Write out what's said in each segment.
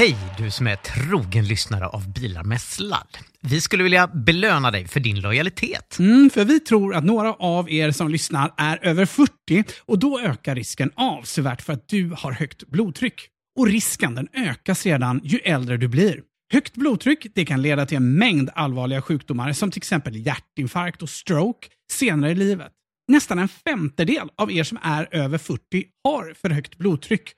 Hej du som är trogen lyssnare av Bilar med sladd. Vi skulle vilja belöna dig för din lojalitet. Mm, för vi tror att några av er som lyssnar är över 40 och då ökar risken avsevärt för att du har högt blodtryck. Och risken den ökar sedan ju äldre du blir. Högt blodtryck det kan leda till en mängd allvarliga sjukdomar som till exempel hjärtinfarkt och stroke senare i livet. Nästan en femtedel av er som är över 40 har för högt blodtryck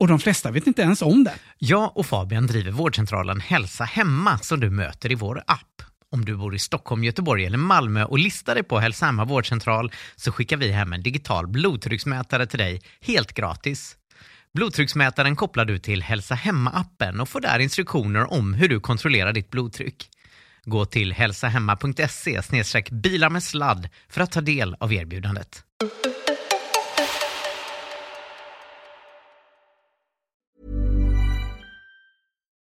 och de flesta vet inte ens om det. Jag och Fabian driver vårdcentralen Hälsa Hemma som du möter i vår app. Om du bor i Stockholm, Göteborg eller Malmö och listar dig på Hälsa Hemma vårdcentral så skickar vi hem en digital blodtrycksmätare till dig helt gratis. Blodtrycksmätaren kopplar du till Hälsa Hemma-appen och får där instruktioner om hur du kontrollerar ditt blodtryck. Gå till hälsahemma.se bilar med sladd för att ta del av erbjudandet.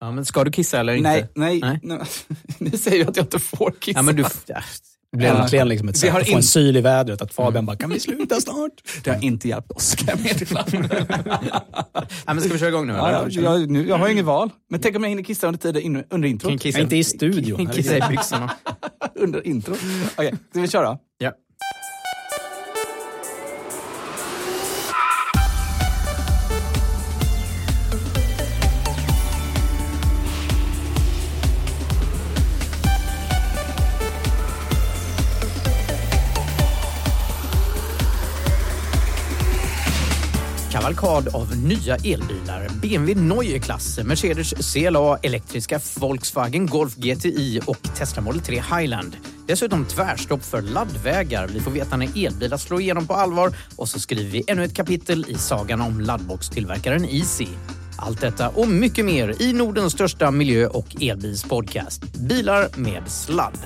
Ja, men ska du kissa eller inte? Nej, nej. nej. nej. Ni säger ju att jag inte får kissa. Ja, men du, Det blev äntligen liksom ett sätt att få en syl i vädret. Att Fabian bara, kan vi sluta snart? Det har inte hjälpt oss, kan jag meddela. ja, men ska vi köra igång nu? Ja, jag, jag, nu, jag har inget val. Men tänk om jag hinner kissa under tiden under introt? Kissa. Inte i studion. Kissa i byxorna. under intro. Okej, okay, ska vi köra? Ja. Kavalkad av nya elbilar. BMW Neue Klasse, Mercedes CLA, elektriska Volkswagen Golf GTI och Tesla Model 3 Highland. Dessutom tvärstopp för laddvägar. Vi får veta när elbilar slår igenom på allvar och så skriver vi ännu ett kapitel i sagan om laddboxtillverkaren Easy. Allt detta och mycket mer i Nordens största miljö och elbilspodcast. Bilar med sladd.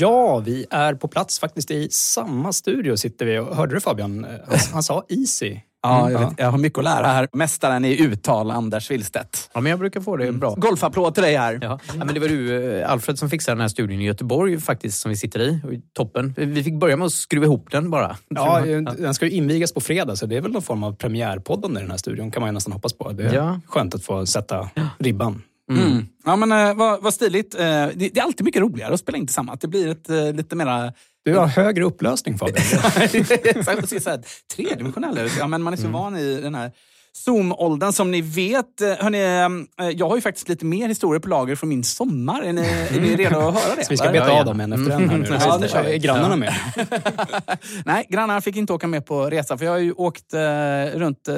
Ja, vi är på plats faktiskt i samma studio sitter vi. Hörde du Fabian? Han, han sa easy. Ja, jag, vet, jag har mycket att lära här. Mästaren i uttal, Anders Willstedt. Ja, men jag brukar få det bra. Golfapplåd till dig här. Ja. ja. men det var du, eh, Alfred, som fixade den här studion i Göteborg faktiskt, som vi sitter i. Toppen. Vi fick börja med att skruva ihop den bara. Ja, den ska ju invigas på fredag, så det är väl någon form av premiärpoddande i den här studion, kan man ju nästan hoppas på. Det är ja. skönt att få sätta ribban. Mm. Mm. Ja, men uh, vad, vad stiligt. Uh, det, det, är alltid mycket roligare att spela in tillsammans. Det blir ett uh, lite mera... Du har högre upplösning Fabian. Tredimensionell ja, men Man är så mm. van i den här Zoom-åldern. Som ni vet, hörni, jag har ju faktiskt lite mer historier på lager från min sommar. Är ni, är ni redo att höra det? Så vi ska beta av dem en efter en här nu. Ja, nu kör vi. Är grannarna med? Nej, grannarna fick inte åka med på resa. För jag har ju åkt runt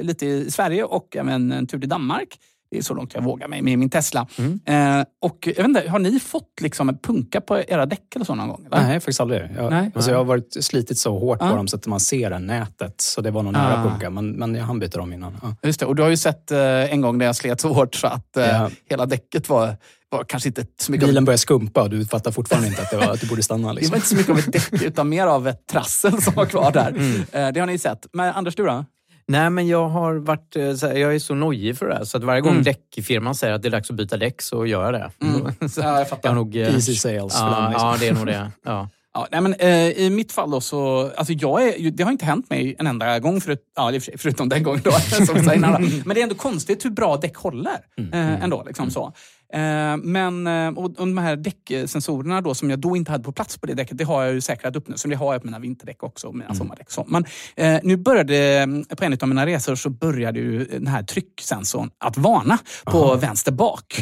lite i Sverige och även en tur till Danmark. Det är så långt jag vågar mig med min Tesla. Mm. Eh, och jag vet inte, har ni fått liksom punka på era däck eller så någon gång? Eller? Nej, faktiskt aldrig. Jag, Nej. Alltså, jag har varit slitit så hårt på dem så att man ser det nätet. Så det var nog nära ah. punka, men, men jag hann byta dem innan. Ja. Just det, och du har ju sett eh, en gång när jag slet så hårt så att eh, ja. hela däcket var var kanske inte så mycket Bilen börjar skumpa och du fattar fortfarande inte att, det var, att du borde stanna. Det Liksom. var inte så mycket av ett däck, utan mer av ett trassel som var kvar där. Mm. Eh, Det har ni sett. Men Anders, du då? Nej, men jag har varit eh, här, jag är så nojig för det här. Så att varje gång Mm. däckfirman säger att det är dags att byta däck så gör jag det. Mm. Ja, jag fattar. jag nog, eh, Easy sales ja, liksom. ja, det är nog det. Ja. Ja, nej men, eh, I mitt fall då så, alltså jag är, det har inte hänt mig en enda gång, förut, ja, sig, förutom den gången då. som säger. Men det är ändå konstigt hur bra däck håller. Eh, ändå, liksom så. Eh, men eh, och, och de här däcksensorerna då, som jag då inte hade på plats på det däcket, det har jag ju säkrat upp nu. Så det har jag på mina vinterdäck också, och mina sommardäck. Så. Men eh, nu började, på en av mina resor så började ju den här trycksensorn att varna på vänster bak.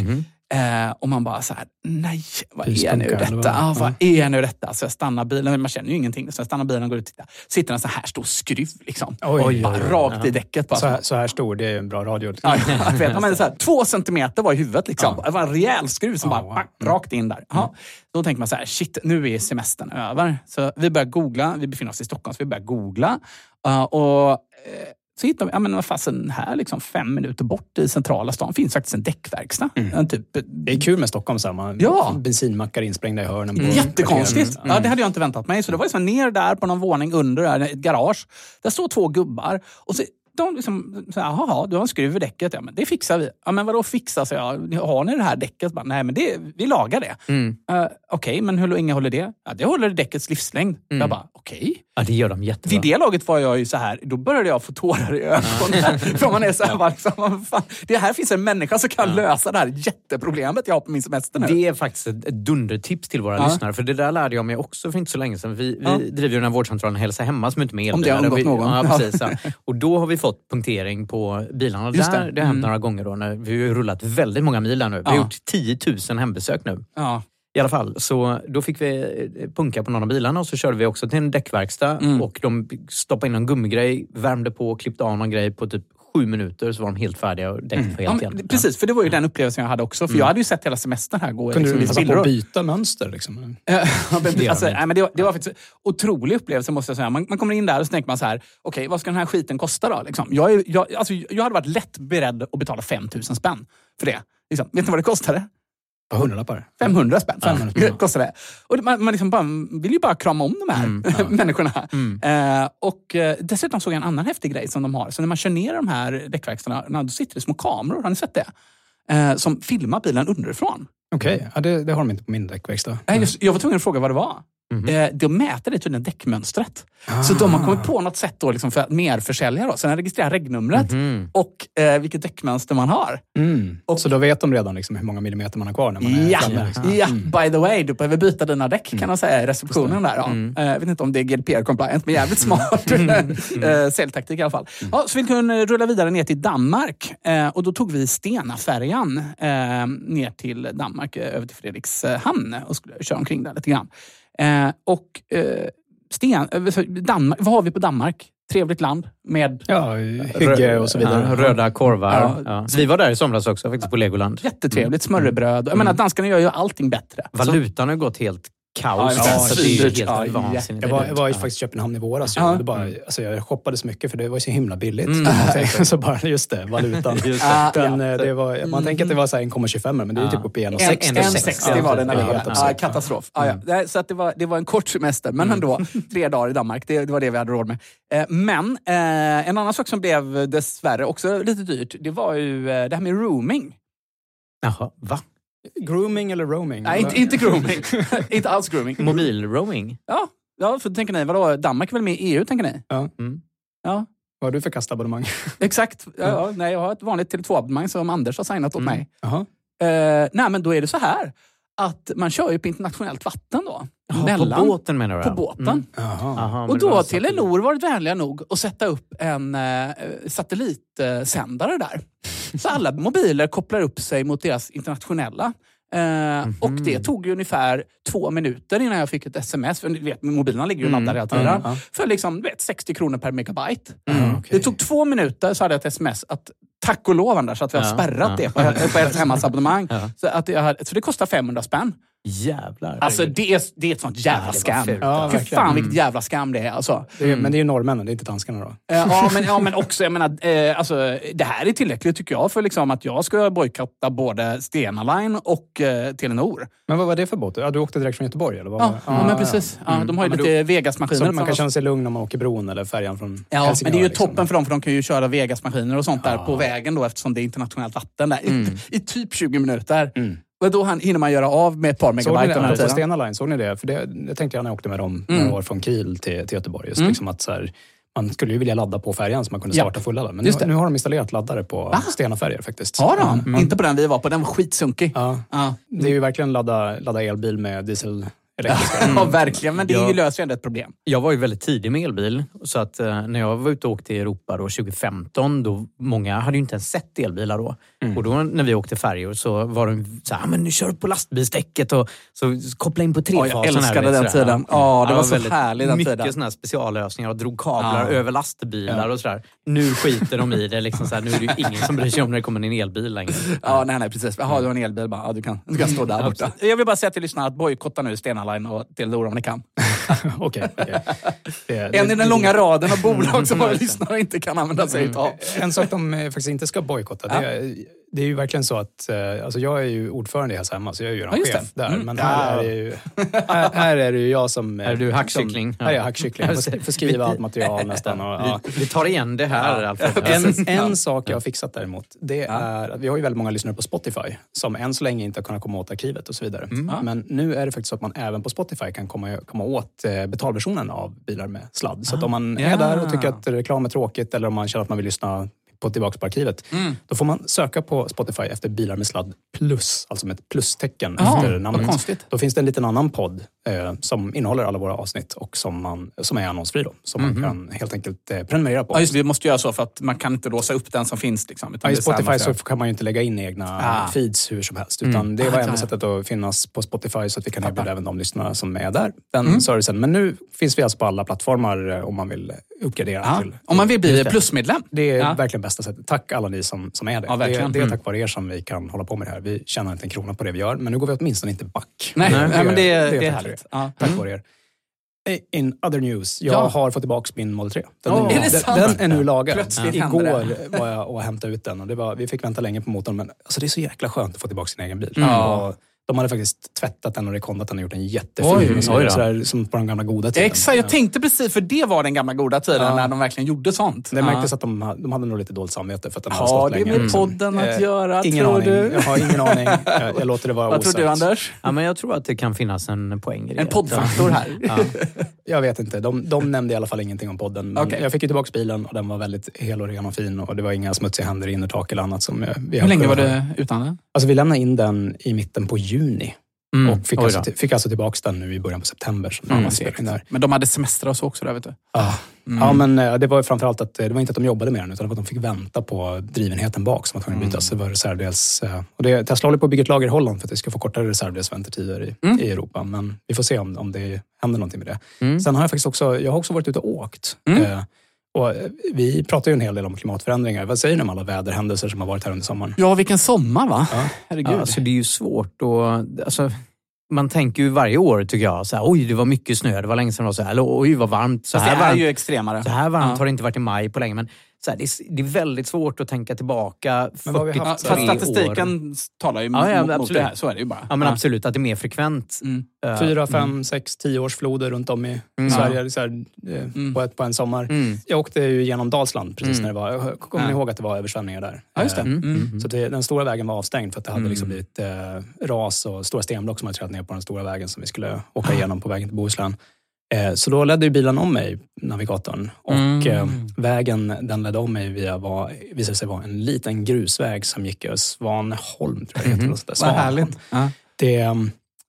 Eh, och man bara så här, nej, vad är nu detta? vad? Ja, vad Ja. är nu detta? Så jag stannar bilen, man känner ju ingenting. Så jag stannar bilen och går ut och tittar. Sitter en så här stor skruv liksom. Oj, oj, bara oj. rakt i däcket. Bara. Så, här, så här stor, det är en bra radio. Ja, jag vet, ja, men så här, två centimeter var i huvudet. Liksom. Ja. Det var en rejäl skruv som Ja, bara wow. bang, rakt in där. Ja. Då tänker man så här, shit, nu är semestern över. Så vi börjar googla. Vi befinner oss i Stockholm, så vi börjar googla. Uh, och eh, så hittar vi, ja men vad fasen, här liksom fem minuter bort i centrala stan finns faktiskt en däckverkstad. En typ, Det är kul med Stockholm. Så här, man, Ja. Bensinmackar insprängda i hörnen. på Jättekonstigt. parkeringen. Ja, det hade jag inte väntat mig. Så det var liksom ner där på någon våning under där, ett garage. Där står två gubbar. Och så, de liksom, så här, Jaha, du har en skruv i däcket. Ja, men det fixar vi. Ja, men vadå fixa? Så jag, har ni det här däcket? Bara, Nej, men det, vi lagar det. Mm. Uh, okej, men hur länge håller det? Ja, det håller däckets livslängd. Jag bara, okej. Ja, det gör de jättebra. Vid det laget var jag ju så här, då började jag få tårar i ögonen. För man är så här, liksom, fan, det här finns en människa som kan lösa det här jätteproblemet jag har på min semester nu. Det är faktiskt ett ett dundertips till våra Ja. lyssnare. För det där lärde jag mig också för inte så länge sedan. Vi, vi Ja. driver ju den här vårdcentralen Hälsa Hemma som inte är med Om det har undgått Vi- någon. Ja, precis, ja. Och då har vi fått punktering på bilarna. Just där, det. har hänt Mm. några gånger. Då, när vi har rullat väldigt många mil här nu. Vi har Ja. gjort 10 000 hembesök nu. Ja. I alla fall, så då fick vi eh, punka på någon av bilarna och så körde vi också till en däckverkstad Mm. och de stoppade in en gummigrej, värmde på och klippte av någon grej på typ sju minuter så var de helt färdiga och däcket var Ja, helt men, igen. precis, för det var ju den upplevelsen jag hade också. För jag hade ju sett hela semestern här gå Kunde liksom, du passa på att byta mönster? Liksom? Ja, men, alltså, nej, men det, var, det var faktiskt en otrolig upplevelse måste jag säga. Man, man kommer in där och så tänker man så här, okej vad ska den här skiten kosta då? Liksom. Jag, är- jag, alltså, jag hade varit lätt beredd att betala 5 000 spänn för det. Liksom. Vet ni vad det kostade? På hundralappar? 500 spänn 500 spänn. kostade det. Och man, man liksom bara, vill ju bara krama om de här Mm, människorna. Eh, och eh, dessutom såg jag en annan häftig grej som de har. Så när man kör ner de här däckverkstäderna, då sitter det små kameror. Har ni sett det? Eh, som filmar bilen underifrån. Okej, ja, det, det har de inte på min däckverkstad. Nej, jag var tvungen att fråga vad det var. Eh, de mäter det tydligen däckmönstret. Så de har kommit på något sätt då liksom för att merförsälja. Då. Så den registrerar regnumret och eh, vilket däckmönster man har. Mm. Så då vet de redan liksom hur många millimeter man har kvar när man är Ja, framme? Liksom. ja, by the way, du behöver byta dina däck kan man säga i receptionen. där. Ja. Eh, Jag vet inte om det är GDPR-compliant, men jävligt smart eh, säljtaktik i alla fall. Ja, så vi kunde rulla vidare ner till Danmark eh, och då tog vi Stena-färjan eh, ner till Danmark, eh, över till Fredrikshamn och skulle köra omkring där lite grann. Eh, och eh, Sten, eh, Danmark, vad har vi på Danmark? Trevligt land med Ja, hygge och så vidare. Ja, röda korvar. Ja. Ja. Så vi var där i somras också faktiskt på Legoland. jättetrevligt smörrebröd. Jag menar, danskarna gör ju allting bättre. Valutan har gått helt kaos. Ja, där, ja, så det är helt Ja, vansinnigt. Jag var, jag var i Ja. faktiskt Köpenhamn i våras. Ja. Ja. Det bara, alltså jag shoppade så mycket för det var så himla billigt. Mm. så bara, just det, valutan. Just det. Den, eh, det var, man tänker att det var så här 1,25 men det är Ja. typ uppe i En, 1,60. en, en- 60 var det när vi Ja, var helt där. absurt. Ja, katastrof. Ja, ja. Så att det, var, det var en kort semester, men ändå. Tre dagar i Danmark, det, det var det vi hade råd med. Eh, Men eh, en annan sak som blev dessvärre också lite dyrt, det var ju det här med rooming. Jaha, va? Grooming eller roaming? Nej, inte, inte grooming. inte alls grooming. Mobilroaming? Ja, ja, för tänker ni, vadå, Danmark är väl med i EU, tänker ni? Ja. Mm. Ja, Vad har du för kastabonnemang? exakt. Ja, ja, nej, jag har ett vanligt Tele2-abonnemang som Anders har signat åt Mm. mig. Eh, nej, men då är det så här att man kör ju på internationellt vatten då. Jaha, på båten menar du? På båten. Mm. Jaha. Aha, men Och då har. Telenor varit vänliga nog att sätta upp en eh, satellitsändare där. Så alla mobiler kopplar upp sig mot deras internationella. Eh, Och det tog ju ungefär två minuter innan jag fick ett sms. För ni vet, mobilerna ligger ju Mm. laddade hela tiden. Mm. För liksom, vet, 60 kronor per megabyte. Mm, okej. Det tog två minuter så hade jag ett sms att Tack och lov Anders att vi har spärrat det på, på ert hemmas abonnemang. Ja. Så, att jag så det kostar 500 spänn. Jävlar. Alltså det är, det är ett sånt jävla Ja, skam. Ja, Fy fan vilket jävla skam det är. Alltså. Det är, Men det är ju norrmännen, det är inte danskarna då. Ja men, ja, men också, jag menar, eh, alltså, det här är tillräckligt tycker jag för liksom, att jag ska bojkotta både Stena Line och eh, Telenor. Men vad var det för båt? Ja, du åkte direkt från Göteborg? Eller vad Ja, det? ja, men precis. Ja, de har ju Ja, lite då- Vegas-maskiner. Så man kan känna sig lugn när man åker bron eller färjan från Ja, Helsingör. men det är ju liksom. toppen för dem för de kan ju köra Vegas-maskiner och sånt där på vägen då eftersom det är internationellt vatten där i, i typ 20 minuter. Och då hinner man göra av med ett par Såg ni megabyte det? tiden. Stena Line, såg ni det? För det, det tänkte jag när jag åkte med dem några år från Kiel till, till Göteborg. Just liksom att så här, man skulle ju vilja ladda på färjan så man kunde Ja. starta fulladda. Men nu, nu har de installerat laddare på Stena-färjor faktiskt. Har de? Inte på den vi var på, den var skitsunkig. Ja. Ja. Det är ju verkligen ladda, ladda elbil med diesel elektriska. Ja, verkligen. Men det Ja. löser ju ändå ett problem. Jag var ju väldigt tidig med elbil. Så att eh, när jag var ute och åkte i Europa då, 2015, då många hade ju inte ens sett elbilar då. Mm. Och då när vi åkte färjor så var de så här, "Ah, men nu kör du på lastbilsdäcket och så koppla in på Ja, trefasen. jag här, älskade den sådär. tiden. Ja, det var så väldigt- härlig den mycket tiden. såna här speciallösningar och drog kablar Ja. över lastbilar och sådär. Nu skiter de i det. Liksom så här, nu är det ju ingen som bryr sig om när det kommer en elbil längre. Ja, nej, nej, precis. Jaha, du har en elbil. Bara, ja, du, kan, du kan stå där borta. Jag vill bara säga till lyssnarna att bojkotta nu Stena Line och Telenor om ni kan. Okej. okej. Det- En i den långa raden av bolag som våra lyssnare inte kan använda sig utav. En sak de eh, faktiskt inte ska bojkotta, det, är, det är ju verkligen så att, eh, alltså jag är ju ordförande i Hälsa Hemma, så jag är ju Ja, en just chef det. där. Mm. Men här är, det ju, här, här är det ju jag som... eh, Är du hackkyckling? Som, här är jag hackkyckling. Jag får- skriva allt material nästan. Och, ja. Vi, vi tar igen det här Alfred. En, en sak jag har fixat däremot, det är att vi har ju väldigt många lyssnare på Spotify som än så länge inte har kunnat komma åt arkivet och så vidare. Men nu är det faktiskt så att man även på Spotify kan komma, komma åt eh, betalversionen av bilar med sladd. Så att om man är Ja. där och tycker att reklam är tråkigt eller om man känner att man vill lyssna på tillbaka på arkivet, då får man söka på Spotify efter bilar med sladd plus, alltså med ett plustecken Ja, efter namnet. konstigt. Då finns det en liten annan podd eh, som innehåller alla våra avsnitt och som, man, som är annonsfri då, som man kan helt enkelt eh, prenumerera på. Ja, just vi måste göra så för att man kan inte låsa upp den som finns. Liksom, Ja, I Spotify så kan man ju inte lägga in egna Ah. feeds hur som helst. Utan det var Ah, enda sättet att finnas på Spotify så att vi kan erbjuda även de lyssnarna som är där den servicen. Men nu finns vi alltså på alla plattformar eh, om man vill uppgradera Ja, till... om man vill bli plusmedlem. Det är verkligen bästa sättet. Tack alla ni som, som är det. Ja, det, verkligen. det är Mm. tack vare er som vi kan hålla på med det här. Vi tjänar inte en krona på det vi gör, men nu går vi åtminstone inte back. Nej, nej, men det, det är tack vare härligt. Ja. Tack vare er. In other news, jag Ja. har fått tillbaka min Model 3. Den, Åh, är, är det den, sant? den är nu lagad. Plötsligt Igår var jag och hämtade ut den och det var, vi fick vänta länge på motorn men alltså det är så jäkla skönt att få tillbaka sin egen bil. Ja. Och de hade faktiskt tvättat den och rekondat den och gjort den jättefin. Oj, sådär, som på den gamla goda tiden. Exakt, jag tänkte precis, för det var den gamla goda tiden Ja. när de verkligen gjorde sånt. Det märktes att de, de hade nog lite dåligt samvete för att den hade Har stått det länge. med liksom. podden att Eh, göra, ingen tror aning. du? Jag har ingen aning. Jag, jag låter det vara Vad tror osagt. du Anders? Ja, men jag tror att det kan finnas en poäng i det. En poddfaktor här. Ja. Jag vet inte. De, de nämnde i alla fall ingenting om podden. Men Okej. Jag fick ju tillbaka bilen och den var väldigt hel och ren och fin och det var inga smutsiga händer i innertak eller annat. Som jag- vi Hur länge var det utan den? Alltså vi lämnade in den i mitten på juni Mm. och fick alltså, fick alltså tillbaka den nu i början på september. Som Mm, mm, där. Men de hade semester och så också där vet du. Ja. Ja, men eh, det var ju framförallt att eh, det var inte att de jobbade med den utan att de fick vänta på drivenheten bak som var tvungen att bytas. Det var reservdels... eh, Och det, Tesla håller på att bygga ett lager i Holland för att det ska få kortare reservdelsväntetider i, i Europa. Men vi får se om, om det händer någonting med det. Sen har jag faktiskt också, jag har också varit ute och åkt. Eh, och eh, vi pratar ju en hel del om klimatförändringar. Vad säger ni om alla väderhändelser som har varit här under sommaren? Ja, vilken sommar va? Ja. Herregud. Ja, alltså det är ju svårt att... Alltså, man tänker ju varje år, tycker jag, så här, oj det var mycket snö, det var länge sedan det var så här, eller oj vad varmt. Så Fast det här är varmt, ju extremare. så här varmt Ja. har det inte varit i maj på länge. Men så här, det, är, det är väldigt svårt att tänka tillbaka Men vad har vi 43 haft fast år. statistiken talar ju Ja, ja, mot, mot absolut. det här. Så är det ju bara. Ja, men absolut, att det är mer frekvent. Mm. Eh, Fyra, fem, sex, tio års floder runt om i Mm. Sverige så här, eh, på, ett, på en sommar. Mm. Jag åkte ju genom Dalsland precis Mm. när det var... jag Kommer ni Ja. ihåg att det var översvämningar där? Ja, just det. Mm. Så det, den stora vägen var avstängd för att det hade Mm. liksom blivit eh, ras och stora stenblock som hade trillat ner på den stora vägen som vi skulle åka igenom på vägen till Bohuslän. Eh, så då ledde ju bilen om mig, navigatorn. Och Mm. eh, vägen den ledde om mig via var, visade sig vara en liten grusväg som gick över Svaneholm, tror jag det heter. där. Vad Svanholm. härligt. Ja. Det,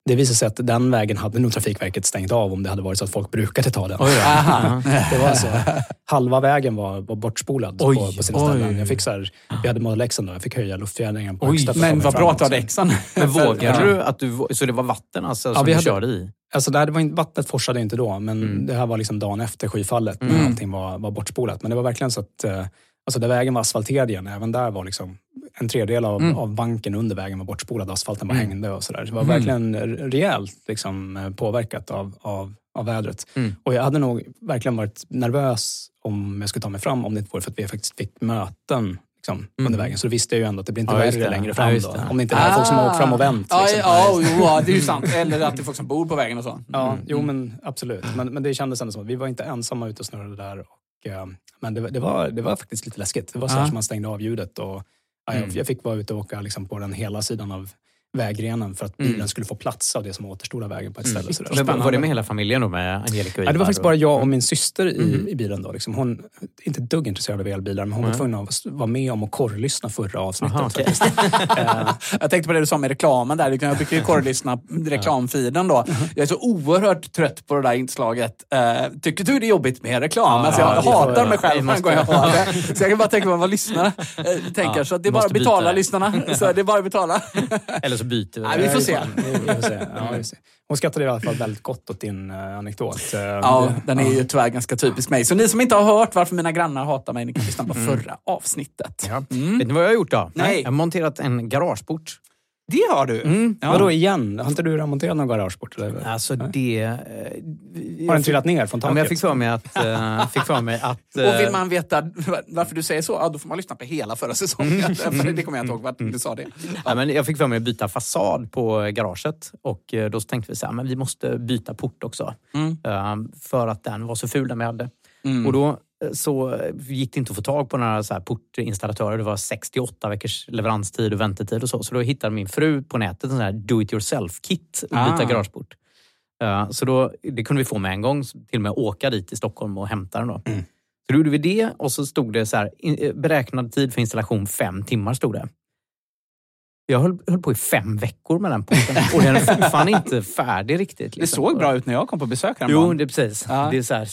det visade sig att den vägen hade nog Trafikverket stängt av om det hade varit så att folk brukade ta den. Aha. Det var alltså, halva vägen var, var bortspolad Oj, på, på sina oj. ställen. Jag fick så här, vi hade Model X då, jag fick höja luftfjädringen på Oj, högsta Men vad bra att du hade exan. Men vågade Ja. du att du... Så det var vatten alltså, Ja, som vi du hade- körde i? Alltså det, var inte, vattnet forsade inte då, men Mm. det här var liksom dagen efter skyfallet när allting var, var bortspolat. Men det var verkligen så att eh, alltså där vägen var asfalterad igen, även där var liksom en tredjedel av, Mm. av banken under vägen var bortspolad. Asfalten bara Mm. hängde och sådär. Så det var Mm. verkligen rejält liksom, eh, påverkat av, av, av vädret. Mm. Och jag hade nog verkligen varit nervös om jag skulle ta mig fram om det inte vore för att vi faktiskt fick möten liksom, under vägen. Så då visste jag ju ändå att det blir inte Ja, värre längre Ja, fram. då. det. Om det inte är folk som har åkt fram och vänt. Ja, Liksom. ja, jo, ja, det är ju sant. Eller att det är folk som bor på vägen och så. Ja, jo men absolut. Men, men det kändes ändå som att vi var inte ensamma ute och snurrade där. Och, eh, men det, var- det, var, det var faktiskt lite läskigt. Det var så Ja. som man stängde av ljudet. Och, ja, jag, Mm. jag fick vara ute och åka liksom, på den hela sidan av vägrenen för att bilen Mm. skulle få plats av det som återstod av vägen på ett Mm. ställe. Men var- det med hela familjen då med Angelica och Ja, det var faktiskt bara jag och min syster i, Mhm. i bilen. Då, liksom. Hon är inte dugg intresserad av elbilar, men hon var tvungen att vara med om att korrlyssna förra avsnittet. Aha, faktiskt. Eh, Jag tänkte på det du sa med reklamen där. Jag brukar ju korrlyssna reklamfiden då. Jag är så oerhört trött på det där inslaget. Uh, tycker du det är jobbigt med reklam? Ja, alltså jag hatar mig själv varje gång jag hör det. Så jag kan bara tänka på vad lyssnarna uh, tänker. Så det är bara att betala lyssnarna. Så det är bara att betala. Eller så byter vi. Nej, vi får se. vi, vi får se. Ja, vi får se. Hon skrattade i alla fall väldigt gott åt din uh, anekdot. Eh, Ja, den är ju tyvärr ganska typisk mig. Så ni som inte har hört varför mina grannar hatar mig, ni kan lyssna på förra avsnittet. Ja. Vet ni vad jag har gjort då? Nej. Jag har monterat en garageport. Det har du. Mm. Ja. Vadå igen? Har inte du remonterat någon garageport? Eller? Alltså det... eh, Har den trillat ner från Ja, men taket? jag fick för mig att... eh, fick för mig att Och eh, vill man veta varför du säger så, ja, då får man lyssna på hela förra säsongen. För det kommer jag inte ihåg vart du sa det. Ja, men jag fick för mig att byta fasad på garaget och eh, då tänkte vi så här, men vi måste byta port också. Mm. Eh, För att den var så ful den vi hade. Mm. Och då eh, så gick det inte att få tag på några så här portinstallatörer. Det var 68 veckors leveranstid och väntetid och så. Så då hittade min fru på nätet en sån här do it yourself-kit att byta Ah. garageport. Eh, Så då, det kunde vi få med en gång, till och med åka dit till Stockholm och hämta den. Då. Mm. Så då gjorde vi det och så stod det så här, in- eh, beräknad tid för installation fem timmar. stod det. Jag höll, höll på i fem veckor med den porten och den är fortfarande inte färdig riktigt. Det liksom. såg bra ut när jag kom på besök Jo, det är precis. Ja. Det är så här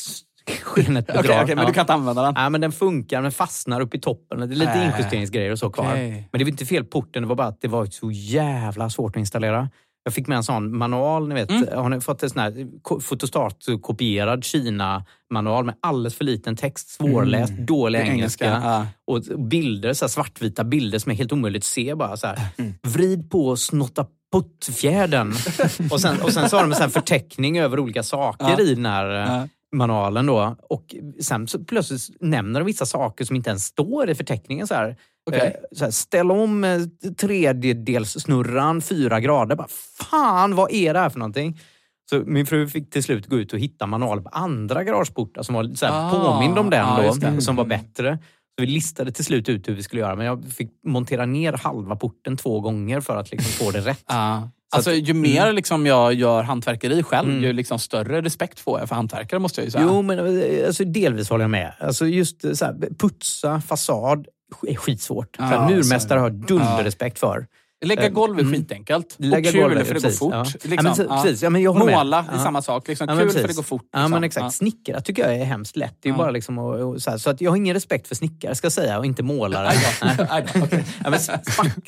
s- skenet Okej, bedrar. okej, men Ja. du kan inte använda den? Nej, men den funkar, den fastnar upp i toppen. Det är lite Äh. injusteringsgrejer och så kvar. Men det var inte fel porten, det var bara att det var så jävla svårt att installera. Jag fick med en sån manual, ni vet. Mm. Har ni fått en sån här ko- fotostat-kopierad Kina-manual med alldeles för liten text, svårläst, dålig Mm. Är engelska. engelska, ja. Och bilder, så svartvita bilder som är helt omöjligt att se. Bara så här. Vrid på snotta puttfjärden. och, sen, och sen så har de en sån här förteckning över olika saker Ja. i den här eh, Ja. Manualen. Då. Och sen så plötsligt nämner de vissa saker som inte ens står i förteckningen. Så här. Okej. Eh, så här, ställ om eh, tredjedelssnurran fyra grader. Bara, Fan, vad är det här för någonting? Så min fru fick till slut gå ut och hitta manualer på andra garageportar som var så här, Ah, påmind om den just då, som var Mm. bättre. Så vi listade till slut ut hur vi skulle göra, men jag fick montera ner halva porten två gånger för att liksom få det rätt. Ja. Så Alltså, att- ju mer mm. liksom jag gör hantverkeri själv, Mm. ju liksom större respekt får jag för hantverkare måste jag säga. Jo, men eh, alltså, delvis håller jag med. Alltså, just eh, så här, putsa fasad är skitsvårt. Ja, för att murmästare så- har dunderrespekt för. Lägga Eh, golv är mm. skitenkelt. Lägga och kul golv för det precis, går fort. ja. Liksom. Ja, men precis. Ja, men jag håller med. Måla är Ja. samma sak. Liksom. Ja, men kul för det precis. går fort. Ja, Liksom. men exakt. Snickare tycker jag är hemskt lätt. Det är Ja. bara liksom att, och, så, här, så att jag har ingen respekt för snickare ska jag säga och inte målare. Ja, men spack,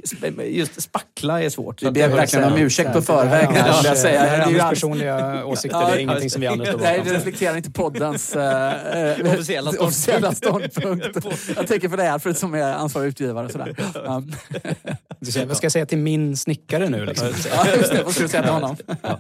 sp- just spackla är svårt. Vi ber verkligen om ursäkt på förväg. Jag säga. Det är ju personliga åsikter, Ja, det är ingenting som vi andra står Nej, det bakom. reflekterar inte poddens eh, Officiella ståndpunkt. Jag tänker för det här, för som är ansvarig utgivare. och. Ja. Vad ska jag säga till min snickare nu? Liksom? Ja, just det. Vad ska du säga till honom? Ja,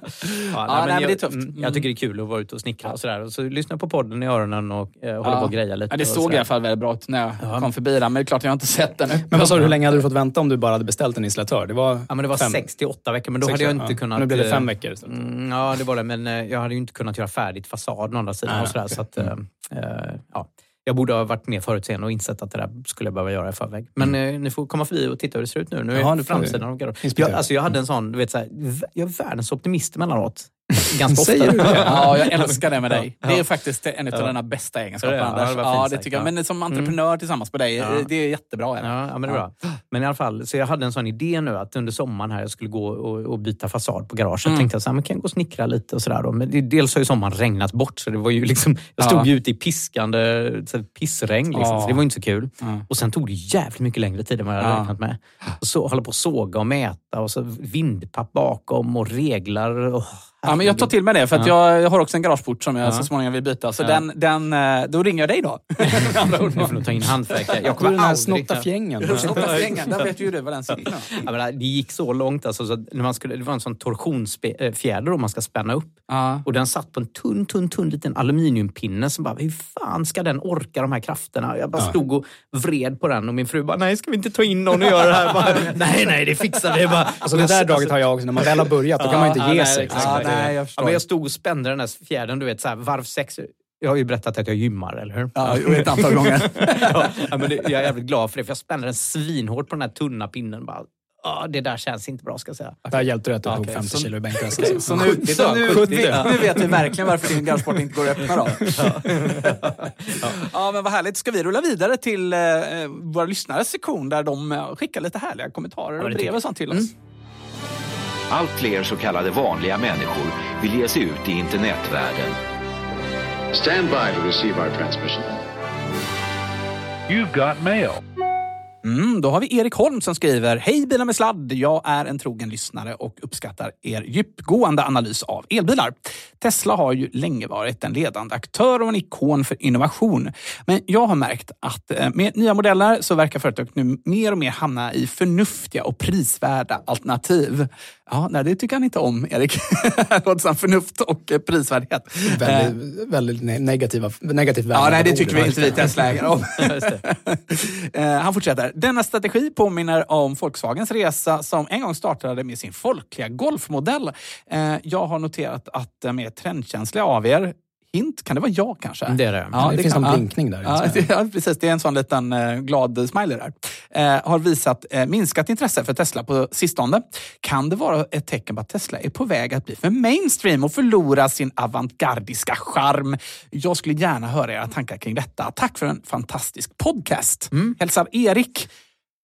Ja, nej, nej, men jag, det är tufft. mm, Jag tycker det är kul att vara ute och snickra och sådär. Så lyssna på podden i öronen och eh, hålla Ja. på och greja lite. Ja, det såg i alla fall väldigt bra ut när jag Ja. kom förbi den. Men det är klart, jag har inte sett den. Men vad sa du, hur länge hade du fått vänta om du bara hade beställt en installatör? Det var, Ja, men det var fem- 68 veckor, men då sex hade jag inte kunnat... Nu blev det fem eh, veckor istället. Mm, ja, det var det. Men eh, jag hade ju inte kunnat göra färdigt fasaden å andra sidan. Och sådär, okej. så att, eh, eh, ja. Jag borde ha varit mer förutseende och insett att det där skulle jag behöva göra i förväg. Men eh, ni får komma förbi och titta hur det ser ut nu. Nu är Ja, ja, det får vi. framsidan av. Inspirera. Jag, alltså, jag hade en sån, du vet, så här, jag är världens optimist emellanåt. Ganska ofta. Säger du det? Ja, jag älskar det med dig. Ja. Det är faktiskt en av Ja. dina bästa egenskaper, ja, Anders. Ja, det tycker jag. ja. Men som entreprenör tillsammans med dig, Ja. det är jättebra. Ja, ja, men det är bra. Men i alla fall, så jag hade en sån idé nu att under sommaren här jag skulle gå och, och byta fasad på garaget. Mm. tänkte jag så här, men kan gå och snickra lite och sådär. Men det, dels har ju sommaren regnat bort så det var ju liksom, jag stod Ja. ju ute i piskande här, pissregn liksom, Ja. så det var inte så kul. Ja. Och sen tog det jävligt mycket längre tid än vad jag hade Ja. räknat med. Och så håller på att såga och mäta och så vindpapp bakom och reglar. Oh, Ja, Ja, men jag tar till mig det, för att jag, jag har också en garageport som jag Ja. så småningom vill byta. Så Ja. den, den, eh, då ringer jag dig då. Du får nog ta in hantverkare. Jag Du kommer den här aldrig... snotta fjängen. Snotta svängen, där vet ju du vad den sitter. Ja, men det gick så långt. Alltså, så när man skulle, det var en sån torsionsfjäder om man ska spänna upp. Ja. Och den satt på en tunn, tunn, tunn liten aluminiumpinne som bara, hur fan ska den orka de här krafterna? Jag bara stod och vred på den och min fru bara, nej ska vi inte ta in någon och göra det här? Bara, nej, nej, det fixar vi. Bara, Alltså det där draget har jag också. När man väl har börjat, då kan man Ja, inte ge nej, sig. Ja, nej, jag Ja, förstår. men jag stod och spände den där fjädern, du vet, så här, varv sex. Jag har ju berättat att jag gymmar, eller hur? Ja, ett antal gånger. ja, ja, men det, jag är jävligt glad för det, för jag spände den svinhårt på den här tunna pinnen. Bara, ah, det där känns inte bra, ska jag säga. Där hjälpte det att du tog Okej, 50 så- kilo i. Okej, alltså. så nu, så nu, 70. vi, nu vet vi verkligen varför din garageport inte går att öppna då. Ja. men vad härligt. Ska vi rulla vidare till eh, våra lyssnares sektion där de eh, skickar lite härliga kommentarer och brev och sånt till oss? Allt fler så kallade vanliga människor vill ge sig ut i internetvärlden. Stand by to receive our transmission. You've got mail. Mm, då har vi Erik Holm som skriver Hej bilar med sladd! Jag är en trogen lyssnare och uppskattar er djupgående analys av elbilar. Tesla har ju länge varit en ledande aktör och en ikon för innovation. Men jag har märkt att eh, med nya modeller så verkar företaget nu mer och mer hamna i förnuftiga och prisvärda alternativ. Ja, nej, det tycker han inte om, Erik. Låter som förnuft och eh, prisvärdhet. Eh, Väldigt, väldigt ne- negativa, negativt Ja, nej, det tycker vi inte vi Tesla-ägare om. Eh, Han fortsätter. Denna strategi påminner om Volkswagens resa som en gång startade med sin folkliga golfmodell. Eh, Jag har noterat att de är trendkänsliga av er. Hint, kan det vara jag kanske? Det är det. Det finns kan- ja. blinkning där. Ja, det, ja, precis. Det är en sån liten eh, glad smiley där. Eh, har visat eh, minskat intresse för Tesla på sistone. Kan det vara ett tecken på att Tesla är på väg att bli för mainstream och förlora sin avantgardiska charm? Jag skulle gärna höra era tankar kring detta. Tack för en fantastisk podcast. Hälsar Erik.